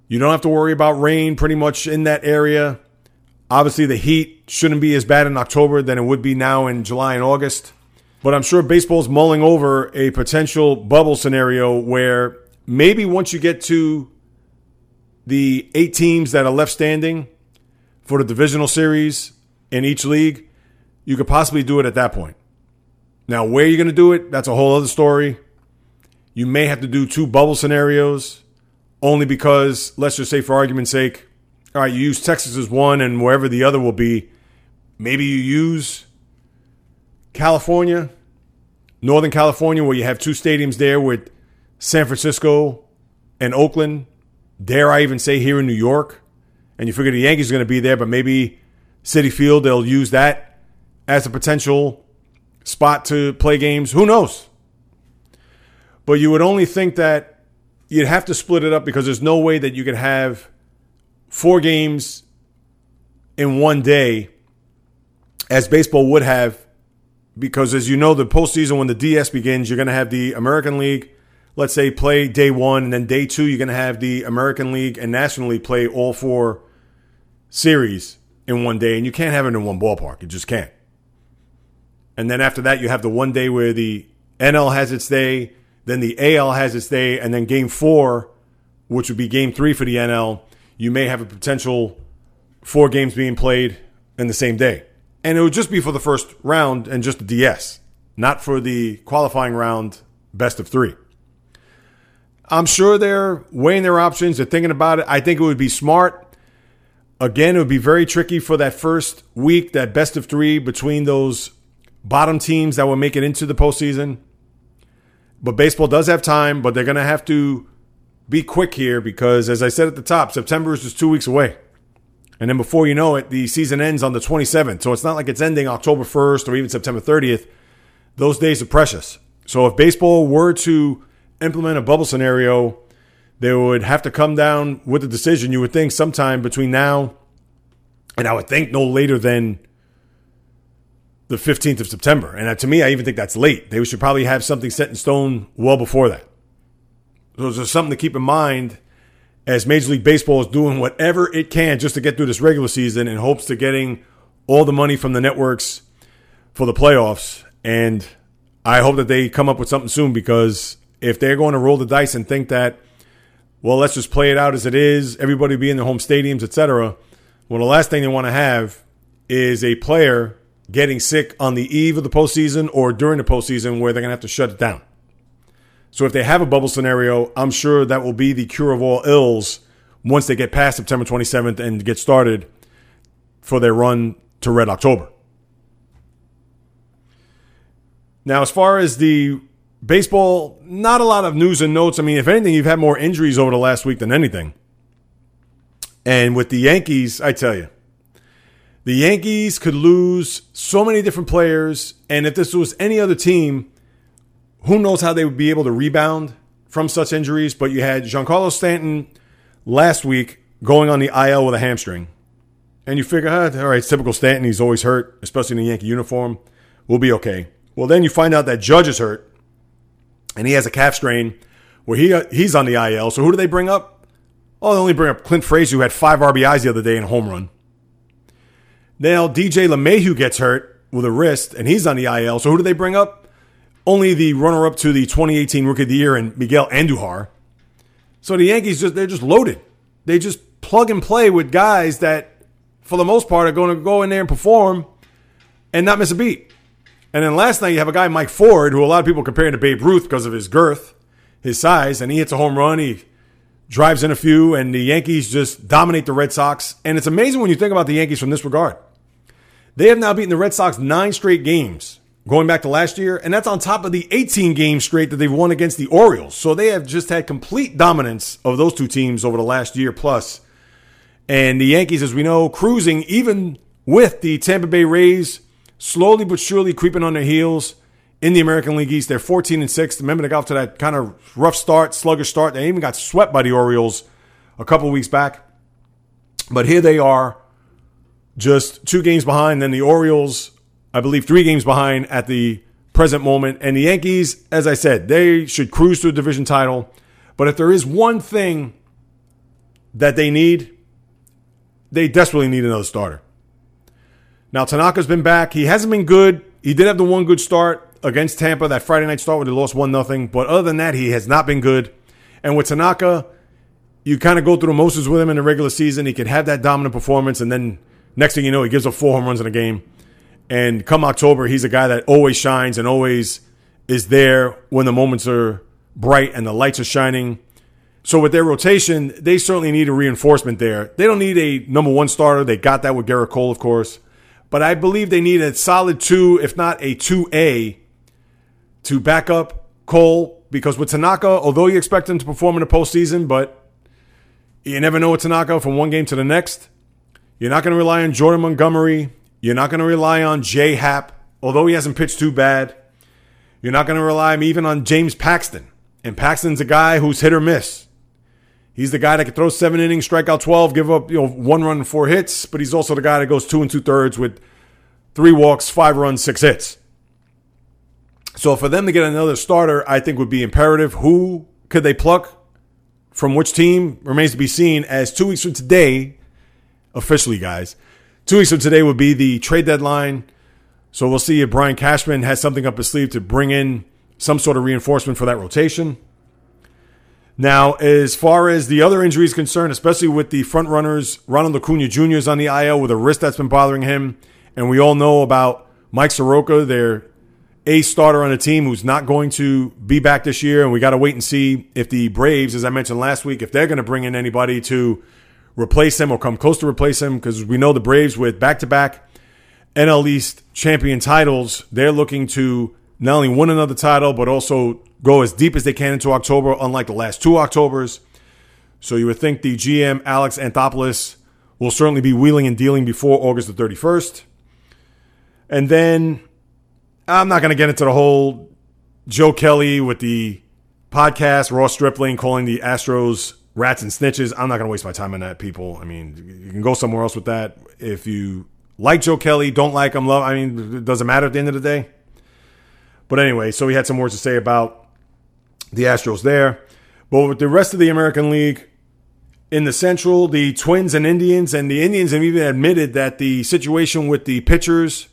you don't have to worry about rain pretty much in that area. Obviously, the heat shouldn't be as bad in October than it would be now in July and August. But I'm sure baseball's mulling over a potential bubble scenario where maybe once you get to the eight teams that are left standing for the divisional series in each league, you could possibly do it at that point. Now, where you're going to do it, that's a whole other story. You may have to do two bubble scenarios only because, let's just say for argument's sake, all right, you use Texas as one and wherever the other will be. Maybe you use California, Northern California, where you have two stadiums there with San Francisco and Oakland. Dare I even say here in New York? And you figure the Yankees are going to be there, but maybe Citi Field, they'll use that as a potential spot to play games. Who knows? But you would only think that you'd have to split it up because there's no way that you could have four games in one day as baseball would have, because as you know, the postseason when the DS begins, you're going to have the American League, let's say, play day one, and then day two, you're going to have the American League and National League play all four series in one day, and you can't have it in one ballpark. You just can't. And then after that, you have the one day where the NL has its day, then the AL has its day, and then game four, which would be game three for the NL, you may have a potential four games being played in the same day. And it would just be for the first round and just the DS, not for the qualifying round best of three. I'm sure they're weighing their options, they're thinking about it. I think it would be smart. Again, it would be very tricky for that first week, that best of three between those bottom teams that will make it into the postseason. But baseball does have time, but they're going to have to be quick here because, as I said at the top, September is just two weeks away. And then before you know it, the season ends on the 27th. So it's not like it's ending October 1st or even September 30th. Those days are precious. So if baseball were to implement a bubble scenario, they would have to come down with a decision, you would think, sometime between now and I would think no later than the 15th of September. And uh, to me, I even think that's late. They should probably have something set in stone well before that. So there's something to keep in mind as Major League Baseball is doing whatever it can just to get through this regular season in hopes to getting all the money from the networks for the playoffs. And I hope that they come up with something soon because if they're going to roll the dice and think that, well, let's just play it out as it is, everybody be in their home stadiums, etc. Well, the last thing they want to have is a player getting sick on the eve of the postseason or during the postseason where they're going to have to shut it down. So if they have a bubble scenario, I'm sure that will be the cure of all ills once they get past September 27th and get started for their run to Red October. Now, as far as the baseball, not a lot of news and notes. I mean, if anything, you've had more injuries over the last week than anything. And with the Yankees, I tell you, the Yankees could lose so many different players. And if this was any other team, who knows how they would be able to rebound from such injuries? But you had Giancarlo Stanton last week going on the IL with a hamstring. And you figure, ah, all right, typical Stanton. He's always hurt, especially in the Yankee uniform. We'll be okay. Well, then you find out that Judge is hurt and he has a calf strain where he uh, he's on the IL. So who do they bring up? Oh, they only bring up Clint Frazier, who had five RBIs the other day in a home run. Now DJ LeMahieu gets hurt with a wrist, and he's on the IL. So who do they bring up? only the runner up to the 2018 Rookie of the Year and Miguel Andujar. So the Yankees just they're just loaded. They just plug and play with guys that, for the most part, are going to go in there and perform and not miss a beat. And then last night you have a guy Mike Ford, who a lot of people comparing to Babe Ruth because of his girth, his size, and he hits a home run. He drives in a few, and the Yankees just dominate the Red Sox. And it's amazing when you think about the Yankees from this regard. They have now beaten the Red Sox nine straight games going back to last year, and that's on top of the 18 games straight that they've won against the Orioles. So they have just had complete dominance of those two teams over the last year plus. And the Yankees, as we know, cruising even with the Tampa Bay Rays slowly but surely creeping on their heels in the American League East. They're 14 and 6. Remember they got off to that kind of rough start, sluggish start. They even got swept by the Orioles a couple weeks back. But here they are, just two games behind. Then the Orioles I believe, three games behind at the present moment. And the Yankees, as I said, they should cruise to a division title. But if there is one thing that they need, they desperately need another starter. Now, Tanaka's been back. He hasn't been good. He did have the one good start against Tampa, that Friday night start where they lost 1 0. But other than that, he has not been good. And with Tanaka, you kind of go through the motions with him in the regular season. He could have that dominant performance, and then next thing you know, he gives up four home runs in a game. And come October, he's a guy that always shines and always is there when the moments are bright and the lights are shining. So with their rotation, they certainly need a reinforcement there. They don't need a number one starter. They got that with Gerrit Cole, of course. But I believe they need a solid two, if not a 2A, to back up Cole. Because with Tanaka, although you expect him to perform in the postseason, but you never know with Tanaka from one game to the next. You're not going to rely on Jordan Montgomery. You're not going to rely on J Happ, although he hasn't pitched too bad. You're not going to rely even on James Paxton. And Paxton's a guy who's hit or miss. He's the guy that can throw seven innings, strike out 12, give up you know one run and four hits, but he's also the guy that goes two and two thirds with three walks, five runs, six hits. So for them to get another starter, I think would be imperative. Who could they pluck from which team remains to be seen. As two weeks from today, officially, guys, two weeks from today would be the trade deadline. So we'll see if Brian Cashman has something up his sleeve to bring in some sort of reinforcement for that rotation. Now, as far as the other injuries concerned, especially with the front runners, Ronald Acuna Jr. is on the IL with a wrist that's been bothering him. And we all know about Mike Soroka, their a starter on a team who's not going to be back this year. And we got to wait and see if the Braves, as I mentioned last week, if they're going to bring in anybody to replace him or come close to replace him. Because we know the Braves with back to back NL East champion titles, they're looking to not only win another title, but also go as deep as they can into October, unlike the last two Octobers. So you would think the GM, Alex Anthopoulos, will certainly be wheeling and dealing before August the 31st. And then I'm not going to get into the whole Joe Kelly with the podcast, Ross Stripling calling the Astros rats and snitches. I'm not going to waste my time on that, people. I mean, you can go somewhere else with that. If you like Joe Kelly, don't like him, love, I mean, it doesn't matter at the end of the day. But anyway, so he had some words to say about the Astros there. But with the rest of the American League, in the Central, the Twins and Indians, and the Indians have even admitted that the situation with the pitchers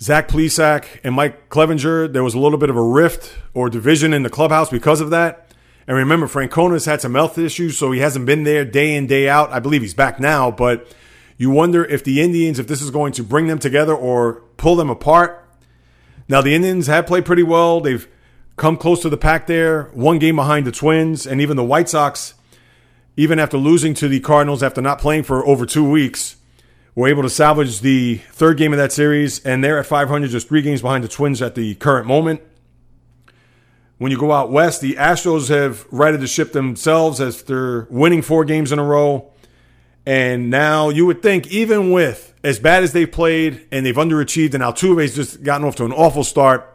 Zach Plesac and Mike Clevinger, there was a little bit of a rift or division in the clubhouse because of that. And remember, Francona's had some health issues, so he hasn't been there day in, day out. I believe he's back now, but you wonder if the Indians, if this is going to bring them together or pull them apart. Now, the Indians have played pretty well. They've come close to the pack there, one game behind the Twins, and even the White Sox, even after losing to the Cardinals after not playing for over two weeks, were able to salvage the third game of that series, and they're at 500, just three games behind the Twins at the current moment. When you go out west, the Astros have righted the ship themselves as they're winning four games in a row. And now you would think, even with as bad as they've played and they've underachieved, and Altuve's just gotten off to an awful start.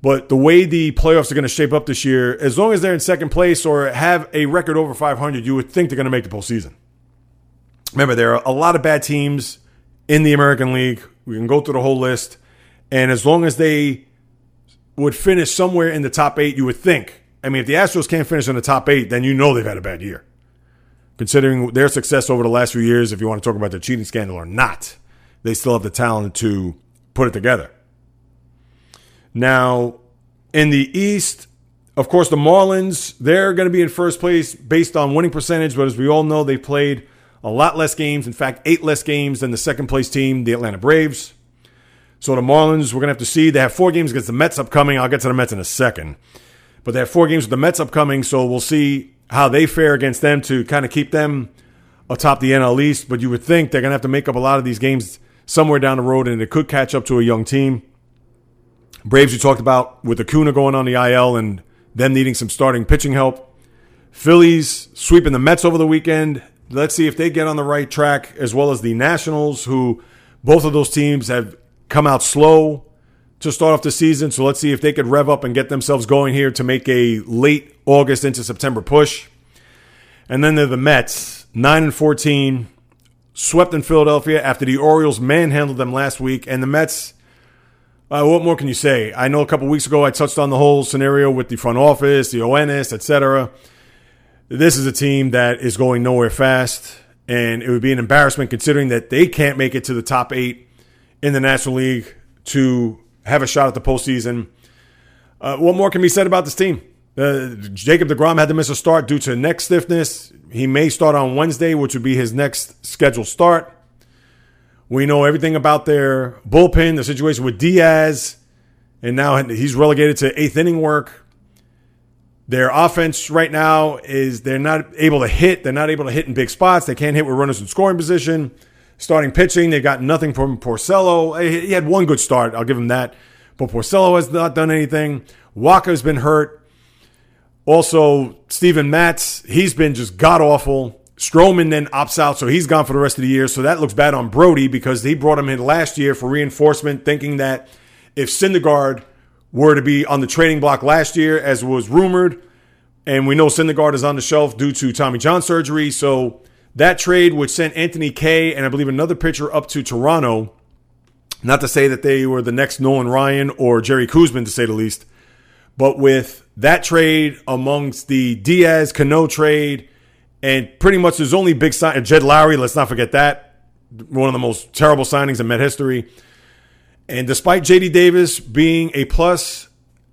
But the way the playoffs are going to shape up this year, as long as they're in second place or have a record over 500, you would think they're going to make the postseason. Remember, there are a lot of bad teams in the American League. We can go through the whole list. And as long as they would finish somewhere in the top eight, you would think. I mean, if the Astros can't finish in the top eight, then you know they've had a bad year. Considering their success over the last few years, if you want to talk about the cheating scandal or not, they still have the talent to put it together. Now, in the East, of course, the Marlins, they're going to be in first place based on winning percentage, but as we all know, they played a lot less games. In fact, eight less games than the second place team, the Atlanta Braves. So the Marlins, we're going to have to see. They have four games against the Mets upcoming. I'll get to the Mets in a second. But they have four games with the Mets upcoming, so we'll see how they fare against them to kind of keep them atop the NL East. But you would think they're going to have to make up a lot of these games somewhere down the road, and it could catch up to a young team. Braves, you talked about with Acuna going on the IL and them needing some starting pitching help. Phillies sweeping the Mets over the weekend let's see if they get on the right track, as well as the Nationals, who both of those teams have come out slow to start off the season. So let's see if they could rev up and get themselves going here to make a late August into September push. And then they're the Mets, 9 and 14, swept in Philadelphia after the Orioles manhandled them last week. And the Mets, uh, what more can you say? I know a couple weeks ago I touched on the whole scenario with the front office, the ONS, etc this is a team that is going nowhere fast, and it would be an embarrassment considering that they can't make it to the top eight in the National League to have a shot at the postseason. Uh, what more can be said about this team? Uh, Jacob DeGrom had to miss a start due to neck stiffness. He may start on Wednesday, which would be his next scheduled start. We know everything about their bullpen, the situation with Diaz, and now he's relegated to eighth inning work. Their offense right now is they're not able to hit. They're not able to hit in big spots. They can't hit with runners in scoring position. Starting pitching, they got nothing from Porcello. He had one good start. I'll give him that. But Porcello has not done anything. Walker's been hurt. Also, Steven Matz, he's been just god awful. Stroman then opts out, so he's gone for the rest of the year. So that looks bad on Brodie because he brought him in last year for reinforcement, thinking that if Syndergaard – were to be on the trading block last year, as was rumored. And we know Syndergaard is on the shelf due to Tommy John surgery. So that trade, which sent Anthony Kay and I believe another pitcher up to Toronto, not to say that they were the next Nolan Ryan or Jerry Koosman, to say the least, but with that trade amongst the Diaz Cano trade, and pretty much there's only big sign Jed Lowrie. Let's not forget that one of the most terrible signings in Met history. And despite JD Davis being a plus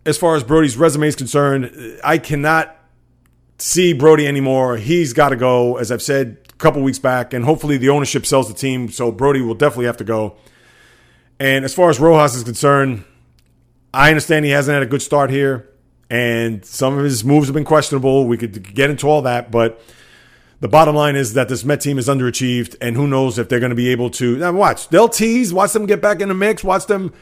as far as Brodie's resume is concerned, I cannot see Brodie anymore. He's got to go, as I've said couple weeks back, and hopefully the ownership sells the team, so Brodie will definitely have to go. And as far as Rojas is concerned, I understand he hasn't had a good start here, and some of his moves have been questionable. We could get into all that, but the bottom line is that this Met team is underachieved, and who knows if they're going to be able to. Now, watch, they'll tease, watch them get back in the mix, watch them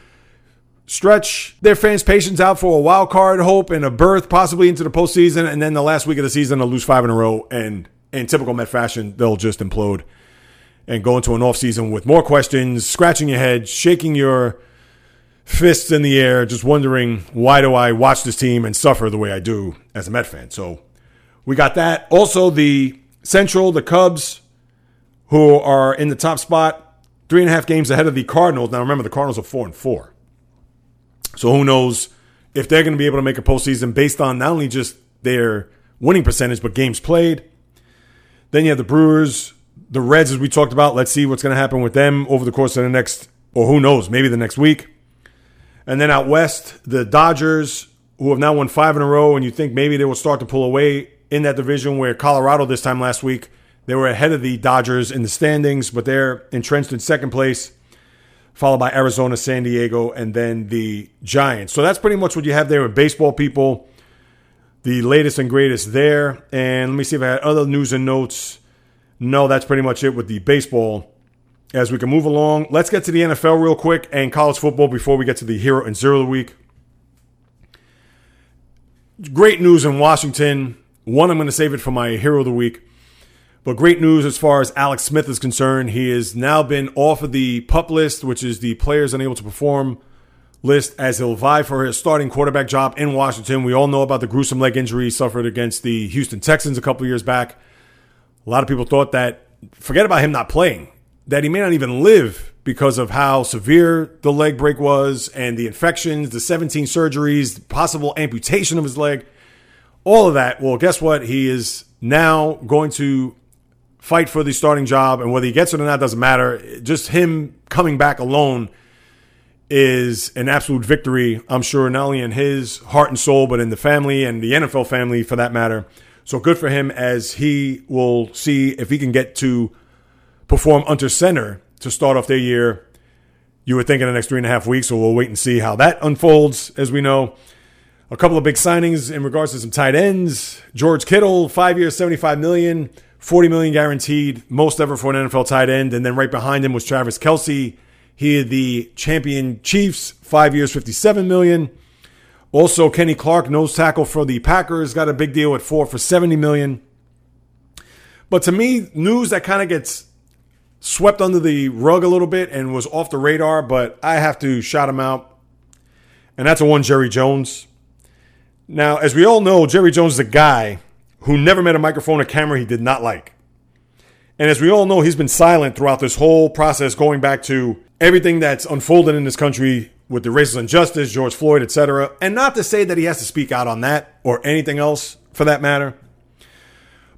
stretch their fans' patience out for a wild card hope and a berth possibly into the postseason, and then the last week of the season they'll lose five in a row, and in typical Met fashion, they'll just implode and go into an offseason with more questions, scratching your head, shaking your fists in the air, just wondering why do I watch this team and suffer the way I do as a Met fan. So we got that. Also, the Central, the Cubs, who are in the top spot, three and a half games ahead of the Cardinals. Now remember, the Cardinals are four and four. So who knows if they're going to be able to make a postseason based on not only just their winning percentage, but games played. Then you have the Brewers, the Reds, as we talked about. Let's see what's going to happen with them over the course of the next, or who knows, maybe the next week. And then out west, the Dodgers, who have now won five in a row, and you think maybe they will start to pull away in that division where Colorado this time last week, they were ahead of the Dodgers in the standings, but they're entrenched in second place, followed by Arizona, San Diego, and then the Giants. So that's pretty much what you have there with baseball people. The latest and greatest there. And let me see if I had other news and notes. No, that's pretty much it with the baseball as we can move along. Let's get to the NFL real quick and college football before we get to the hero and zero of the week. Great news in Washington. One, I'm going to save it for my hero of the week. But great news as far as Alex Smith is concerned. He has now been off of the pup list, which is the players unable to perform list, as he'll vie for his starting quarterback job in Washington. We all know about the gruesome leg injury he suffered against the Houston Texans a couple years back. A lot of people thought that, forget about him not playing that he may not even live because of how severe the leg break was and the infections, the 17 surgeries, possible amputation of his leg, all of that. Well, guess what? He is now going to fight for the starting job, and whether he gets it or not doesn't matter. Just him coming back alone is an absolute victory, I'm sure, not only in his heart and soul, but in the family and the NFL family for that matter. So good for him as he will see if he can get to perform under center to start off their year. You would think in the next three and a half weeks, so we'll wait and see how that unfolds. As we know, a couple of big signings in regards to some tight ends. George Kittle, five years, seventy-five million, forty million guaranteed, most ever for an NFL tight end. And then right behind him was Travis Kelce. He the champion Chiefs, five years, fifty-seven million. Also, Kenny Clark, nose tackle for the Packers, got a big deal at four for seventy million. But to me, news that kind of gets swept under the rug a little bit and was off the radar, but I have to shout him out. And that's a one Jerry Jones. Now, as we all know, Jerry Jones is a guy who never met a microphone or camera he did not like. And as we all know, he's been silent throughout this whole process, going back to everything that's unfolded in this country with the racial injustice, George Floyd, etc. And not to say that he has to speak out on that or anything else for that matter.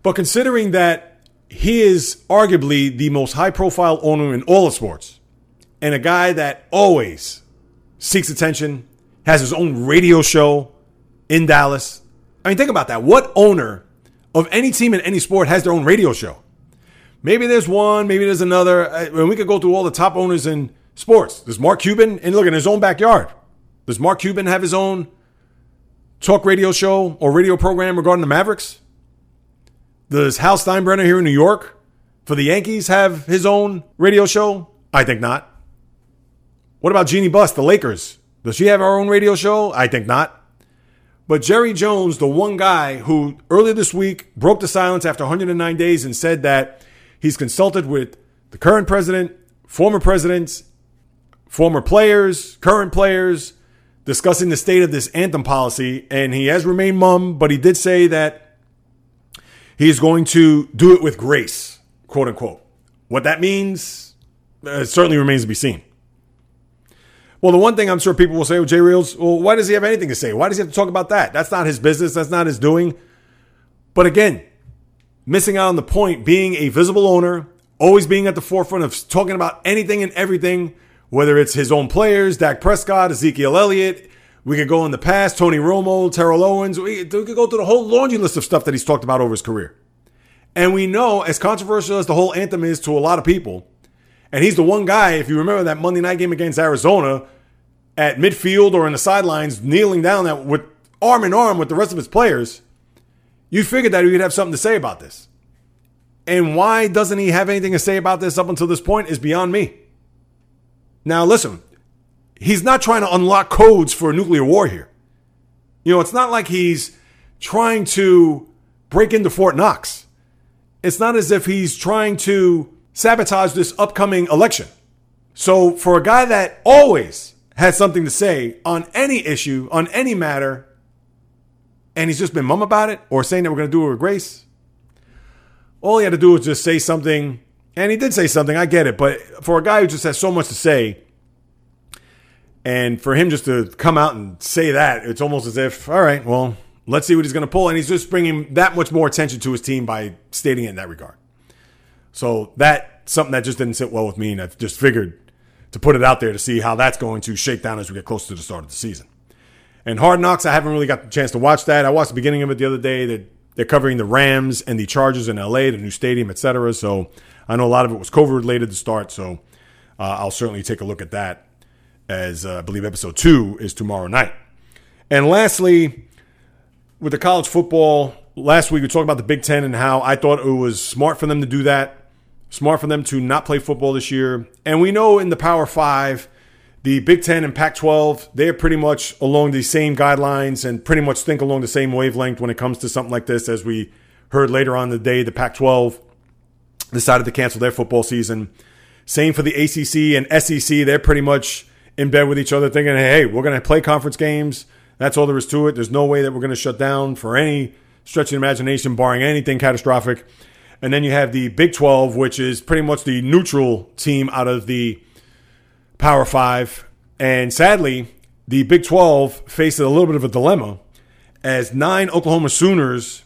But considering that he is arguably the most high profile owner in all of sports and a guy that always seeks attention, has his own radio show in Dallas. I mean, think about that. What owner of any team in any sport has their own radio show? Maybe there's one, maybe there's another. Uh, and we could go through all the top owners in sports. There's Mark Cuban, and look in his own backyard. Does Mark Cuban have his own talk radio show or radio program regarding the Mavericks? Does Hal Steinbrenner here in New York for the Yankees have his own radio show? I think not. What about Jeannie Buss, the Lakers? Does she have her own radio show? I think not. But Jerry Jones, the one guy who earlier this week broke the silence after 109 days and said that he's consulted with the current president, former presidents, former players, current players, discussing the state of this anthem policy. And he has remained mum, but he did say that He's going to do it with grace, quote unquote. What that means uh, certainly remains to be seen. Well, the one thing I'm sure people will say, well, Jay Reels, well, why does he have anything to say? Why does he have to talk about that? That's not his business. That's not his doing. But again, missing out on the point, being a visible owner, always being at the forefront of talking about anything and everything, whether it's his own players, Dak Prescott, Ezekiel Elliott. We could go in the past, Tony Romo, Terrell Owens. We, we could go through the whole laundry list of stuff that he's talked about over his career. And we know, as controversial as the whole anthem is to a lot of people, and he's the one guy, if you remember that Monday night game against Arizona, at midfield or in the sidelines, kneeling down with arm in arm with the rest of his players, you figured that he'd have something to say about this. And why doesn't he have anything to say about this up until this point is beyond me. Now, listen, he's not trying to unlock codes for a nuclear war here. You know, it's not like he's trying to break into Fort Knox. It's not as if he's trying to sabotage this upcoming election. So, for a guy that always had something to say on any issue, on any matter, and he's just been mum about it or saying that we're going to do it with grace, all he had to do was just say something. And he did say something, I get it. But for a guy who just has so much to say, and for him just to come out and say that, it's almost as if, all right, well, let's see what he's going to pull. And he's just bringing that much more attention to his team by stating it in that regard. So that's something that just didn't sit well with me. And I just figured to put it out there to see how that's going to shake down as we get closer to the start of the season. And Hard Knocks, I haven't really got the chance to watch that. I watched the beginning of it the other day. That they're covering the Rams and the Chargers in LA, the new stadium, etc. So I know a lot of it was COVID related to start. So uh, I'll certainly take a look at that as uh, I believe episode two is tomorrow night. And lastly, with the college football, last week we talked about the Big Ten and how I thought it was smart for them to do that, smart for them to not play football this year. And we know in the Power Five, the Big Ten and Pac 12, they're pretty much along the same guidelines and pretty much think along the same wavelength when it comes to something like this. As we heard later on the day, the Pac 12 decided to cancel their football season. Same for the ACC and SEC. They're pretty much in bed with each other, thinking, hey, we're going to play conference games. That's all there is to it. There's no way that we're going to shut down for any stretch of imagination, barring anything catastrophic. And then you have the Big 12, which is pretty much the neutral team out of the Power Five. And sadly, the Big 12 faced a little bit of a dilemma as nine Oklahoma Sooners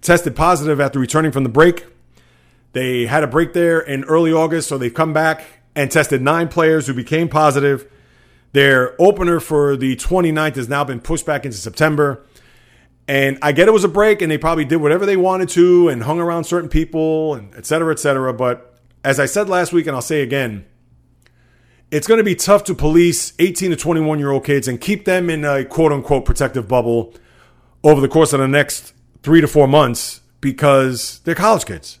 tested positive after returning from the break. They had a break there in early August, so they've come back and tested nine players who became positive. Their opener for the 29th has now been pushed back into September. And I get it was a break and they probably did whatever they wanted to and hung around certain people and et cetera, et cetera. But as I said last week, and I'll say again, it's going to be tough to police 18 to 21 year old kids and keep them in a quote unquote protective bubble over the course of the next three to four months because they're college kids.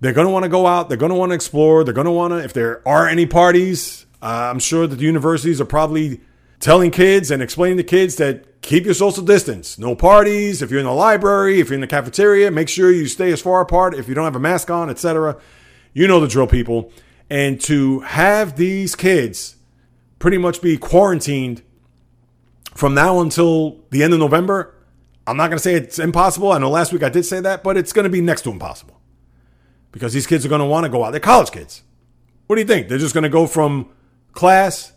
They're going to want to go out. They're going to want to explore. They're going to want to, if there are any parties, uh, I'm sure that the universities are probably telling kids and explaining to kids that keep your social distance. No parties. If you're in the library, if you're in the cafeteria, make sure you stay as far apart. If you don't have a mask on, etc. You know the drill, people. And to have these kids pretty much be quarantined from now until the end of November, I'm not going to say it's impossible. I know last week I did say that, but it's going to be next to impossible because these kids are going to want to go out. They're college kids. What do you think? They're just going to go from class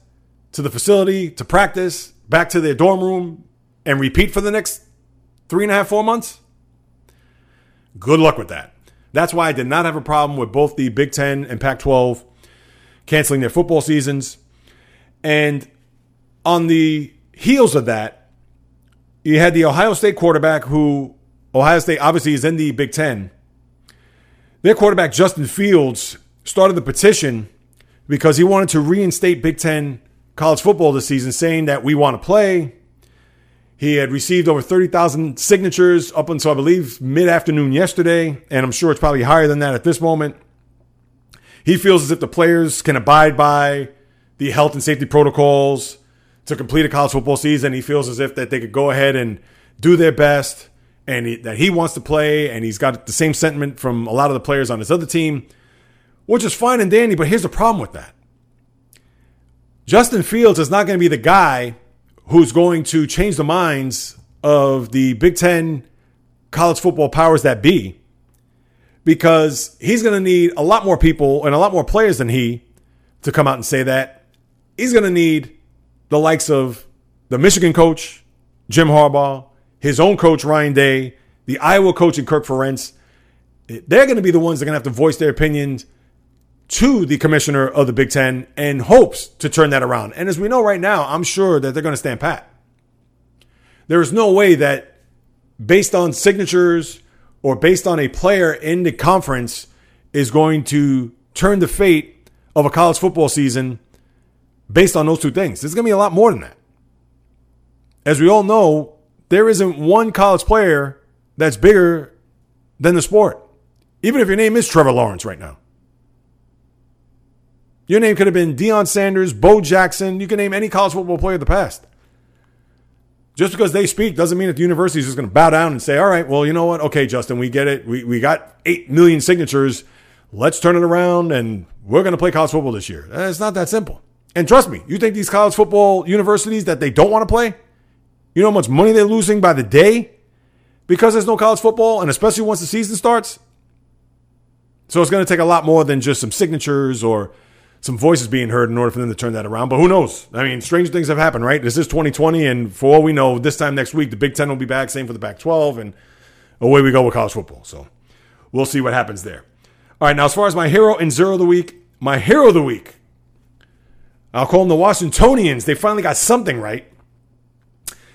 to the facility to practice, back to their dorm room, and repeat for the next three and a half, four months? Good luck with that. That's why I did not have a problem with both the Big Ten and Pac 12 canceling their football seasons. And on the heels of that, you had the Ohio State quarterback who, Ohio State obviously is in the Big Ten. Their quarterback, Justin Fields, started the petition because he wanted to reinstate Big Ten college football this season, saying that we want to play. He had received over 30,000 signatures up until, I believe, mid afternoon yesterday, and I'm sure it's probably higher than that at this moment. He feels as if the players can abide by the health and safety protocols to complete a college football season. He feels as if that they could go ahead and do their best and he, that he wants to play, and he's got the same sentiment from a lot of the players on his other team, which is fine and dandy, but here's the problem with that. Justin Fields is not going to be the guy who's going to change the minds of the Big Ten college football powers that be because he's going to need a lot more people and a lot more players than he to come out and say that. He's going to need the likes of the Michigan coach, Jim Harbaugh, his own coach, Ryan Day, the Iowa coach, and Kirk Ferentz. They're going to be the ones that are going to have to voice their opinions to the commissioner of the Big Ten and hopes to turn that around. And as we know right now, I'm sure that they're going to stand pat. There is no way that based on signatures or based on a player in the conference is going to turn the fate of a college football season based on those two things. There's going to be a lot more than that. As we all know, there isn't one college player that's bigger than the sport, even if your name is Trevor Lawrence right now. Your name could have been Deion Sanders, Bo Jackson. You can name any college football player of the past. Just because they speak doesn't mean that the university is just going to bow down and say, all right, well, you know what? Okay, Justin, we get it. We, we got 8 million signatures. Let's turn it around and we're going to play college football this year. Eh, it's not that simple. And trust me, you think these college football universities that they don't want to play, you know how much money they're losing by the day because there's no college football, and especially once the season starts? So it's going to take a lot more than just some signatures or some voices being heard in order for them to turn that around. But who knows? I mean, strange things have happened, right? This is 2020, and for all we know, this time next week, the Big Ten will be back. Same for the Pac 12, and away we go with college football. So we'll see what happens there. All right, now, as far as my hero and zero of the week, my hero of the week, I'll call them the Washingtonians. They finally got something right.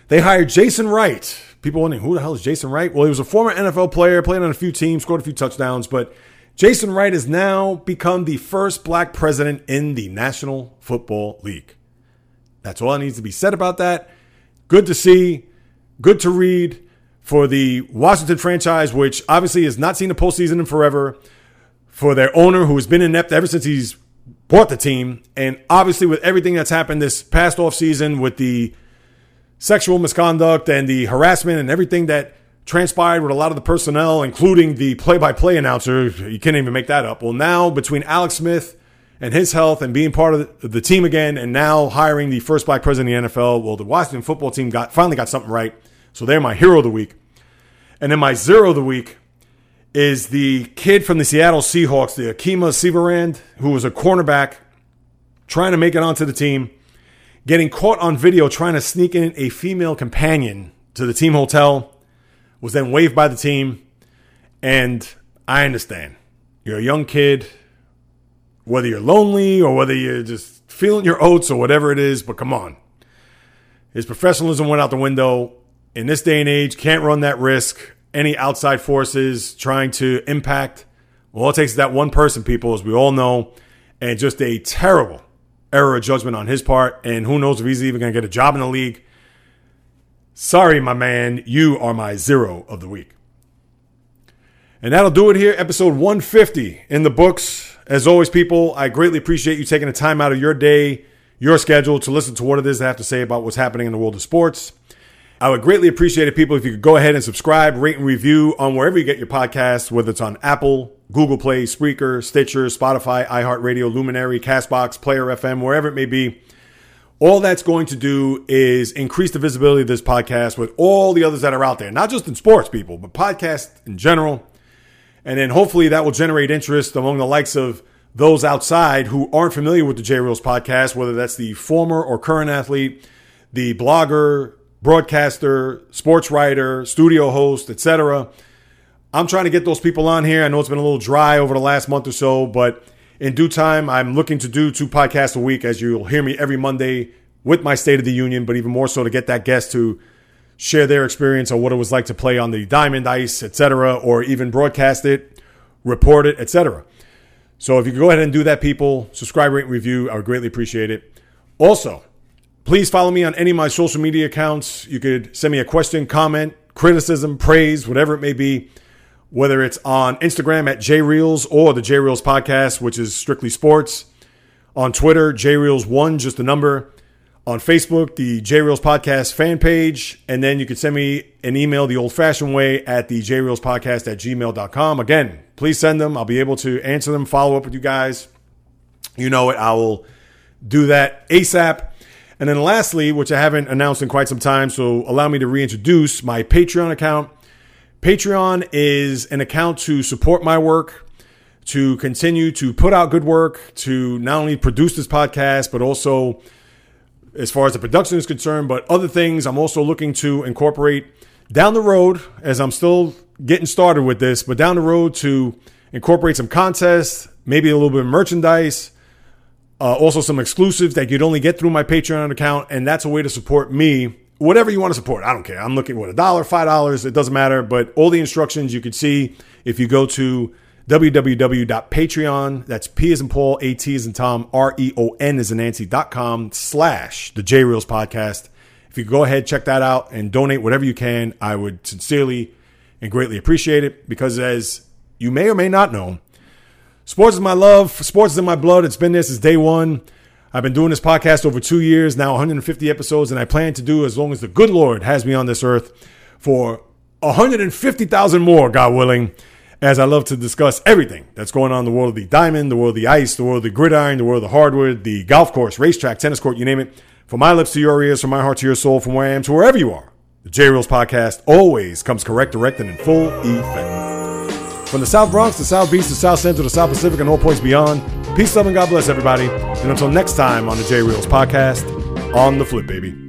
They hired Jason Wright. People wondering, who the hell is Jason Wright? Well, he was a former NFL player, played on a few teams, scored a few touchdowns, but Jason Wright has now become the first black president in the National Football League. That's all that needs to be said about that. Good to see, good to read for the Washington franchise, which obviously has not seen a postseason in forever, for their owner who has been inept ever since he's bought the team, and obviously with everything that's happened this past offseason with the sexual misconduct and the harassment and everything that transpired with a lot of the personnel, including the play by play announcer. You can't even make that up. Well, now between Alex Smith and his health and being part of the team again, and now hiring the first black president of the NFL, well, the Washington football team got finally got something right. So they're my hero of the week. And then my zero of the week is the kid from the Seattle Seahawks, the Kemah Siverand, who was a cornerback trying to make it onto the team, getting caught on video trying to sneak in a female companion to the team hotel was then waived by the team. And I understand. You're a young kid, whether you're lonely or whether you're just feeling your oats or whatever it is, but come on. His professionalism went out the window. In this day and age, can't run that risk. Any outside forces trying to impact. Well, it takes that one person, people, as we all know, and just a terrible error of judgment on his part. And who knows if he's even going to get a job in the league. Sorry, my man, you are my zero of the week. And that'll do it here, episode 150 in the books. As always, people, I greatly appreciate you taking the time out of your day, your schedule to listen to what it is I have to say about what's happening in the world of sports. I would greatly appreciate it, people, if you could go ahead and subscribe, rate, and review on wherever you get your podcasts, whether it's on Apple, Google Play, Spreaker, Stitcher, Spotify, iHeartRadio, Luminary, Castbox, Player FM, wherever it may be. All that's going to do is increase the visibility of this podcast with all the others that are out there, not just in sports, people, but podcasts in general. And then hopefully that will generate interest among the likes of those outside who aren't familiar with the J Reels podcast, whether that's the former or current athlete, the blogger, broadcaster, sports writer, studio host, etc. I'm trying to get those people on here. I know it's been a little dry over the last month or so, but in due time, I'm looking to do two podcasts a week, as you'll hear me every Monday with my State of the Union, but even more so to get that guest to share their experience on what it was like to play on the diamond ice, etc., or even broadcast it, report it, etc. So if you go ahead and do that, people, subscribe, rate, and review, I would greatly appreciate it. Also, please follow me on any of my social media accounts. You could send me a question, comment, criticism, praise, whatever it may be whether it's on Instagram at JReels or the JReels podcast, which is strictly sports. On Twitter, JReels1, just a number. On Facebook, the JReels podcast fan page. And then you can send me an email the old fashioned way at the JReels podcast at gmail.com. Again, please send them. I'll be able to answer them, follow up with you guys. You know it. I will do that ASAP. And then lastly, which I haven't announced in quite some time, so allow me to reintroduce my Patreon account Patreon is an account to support my work, to continue to put out good work, to not only produce this podcast, but also as far as the production is concerned, but other things I'm also looking to incorporate down the road as I'm still getting started with this, but down the road to incorporate some contests, maybe a little bit of merchandise, uh, also some exclusives that you'd only get through my Patreon account. And that's a way to support me. Whatever you want to support, I don't care. I'm looking what a dollar, five dollars, it doesn't matter. But all the instructions you could see if you go to www.patreon, that's P as in Paul, A T as in Tom, R E O N as in Nancy.com slash the J Reels podcast. If you go ahead, check that out and donate whatever you can, I would sincerely and greatly appreciate it because as you may or may not know, sports is my love, sports is in my blood. It's been there since day one. I've been doing this podcast over two years, now 150 episodes, and I plan to do as long as the good Lord has me on this earth for 150,000 more, God willing, as I love to discuss everything that's going on in the world of the diamond, the world of the ice, the world of the gridiron, the world of the hardwood, the golf course, racetrack, tennis court, you name it. From my lips to your ears, from my heart to your soul, from where I am to wherever you are. The J Reels podcast always comes correct, direct, and in full effect. From the South Bronx, the South Beach, the South Central, the South Pacific, and all points beyond. Peace, love, and God bless everybody. And until next time on the J Reels podcast, on the flip, baby.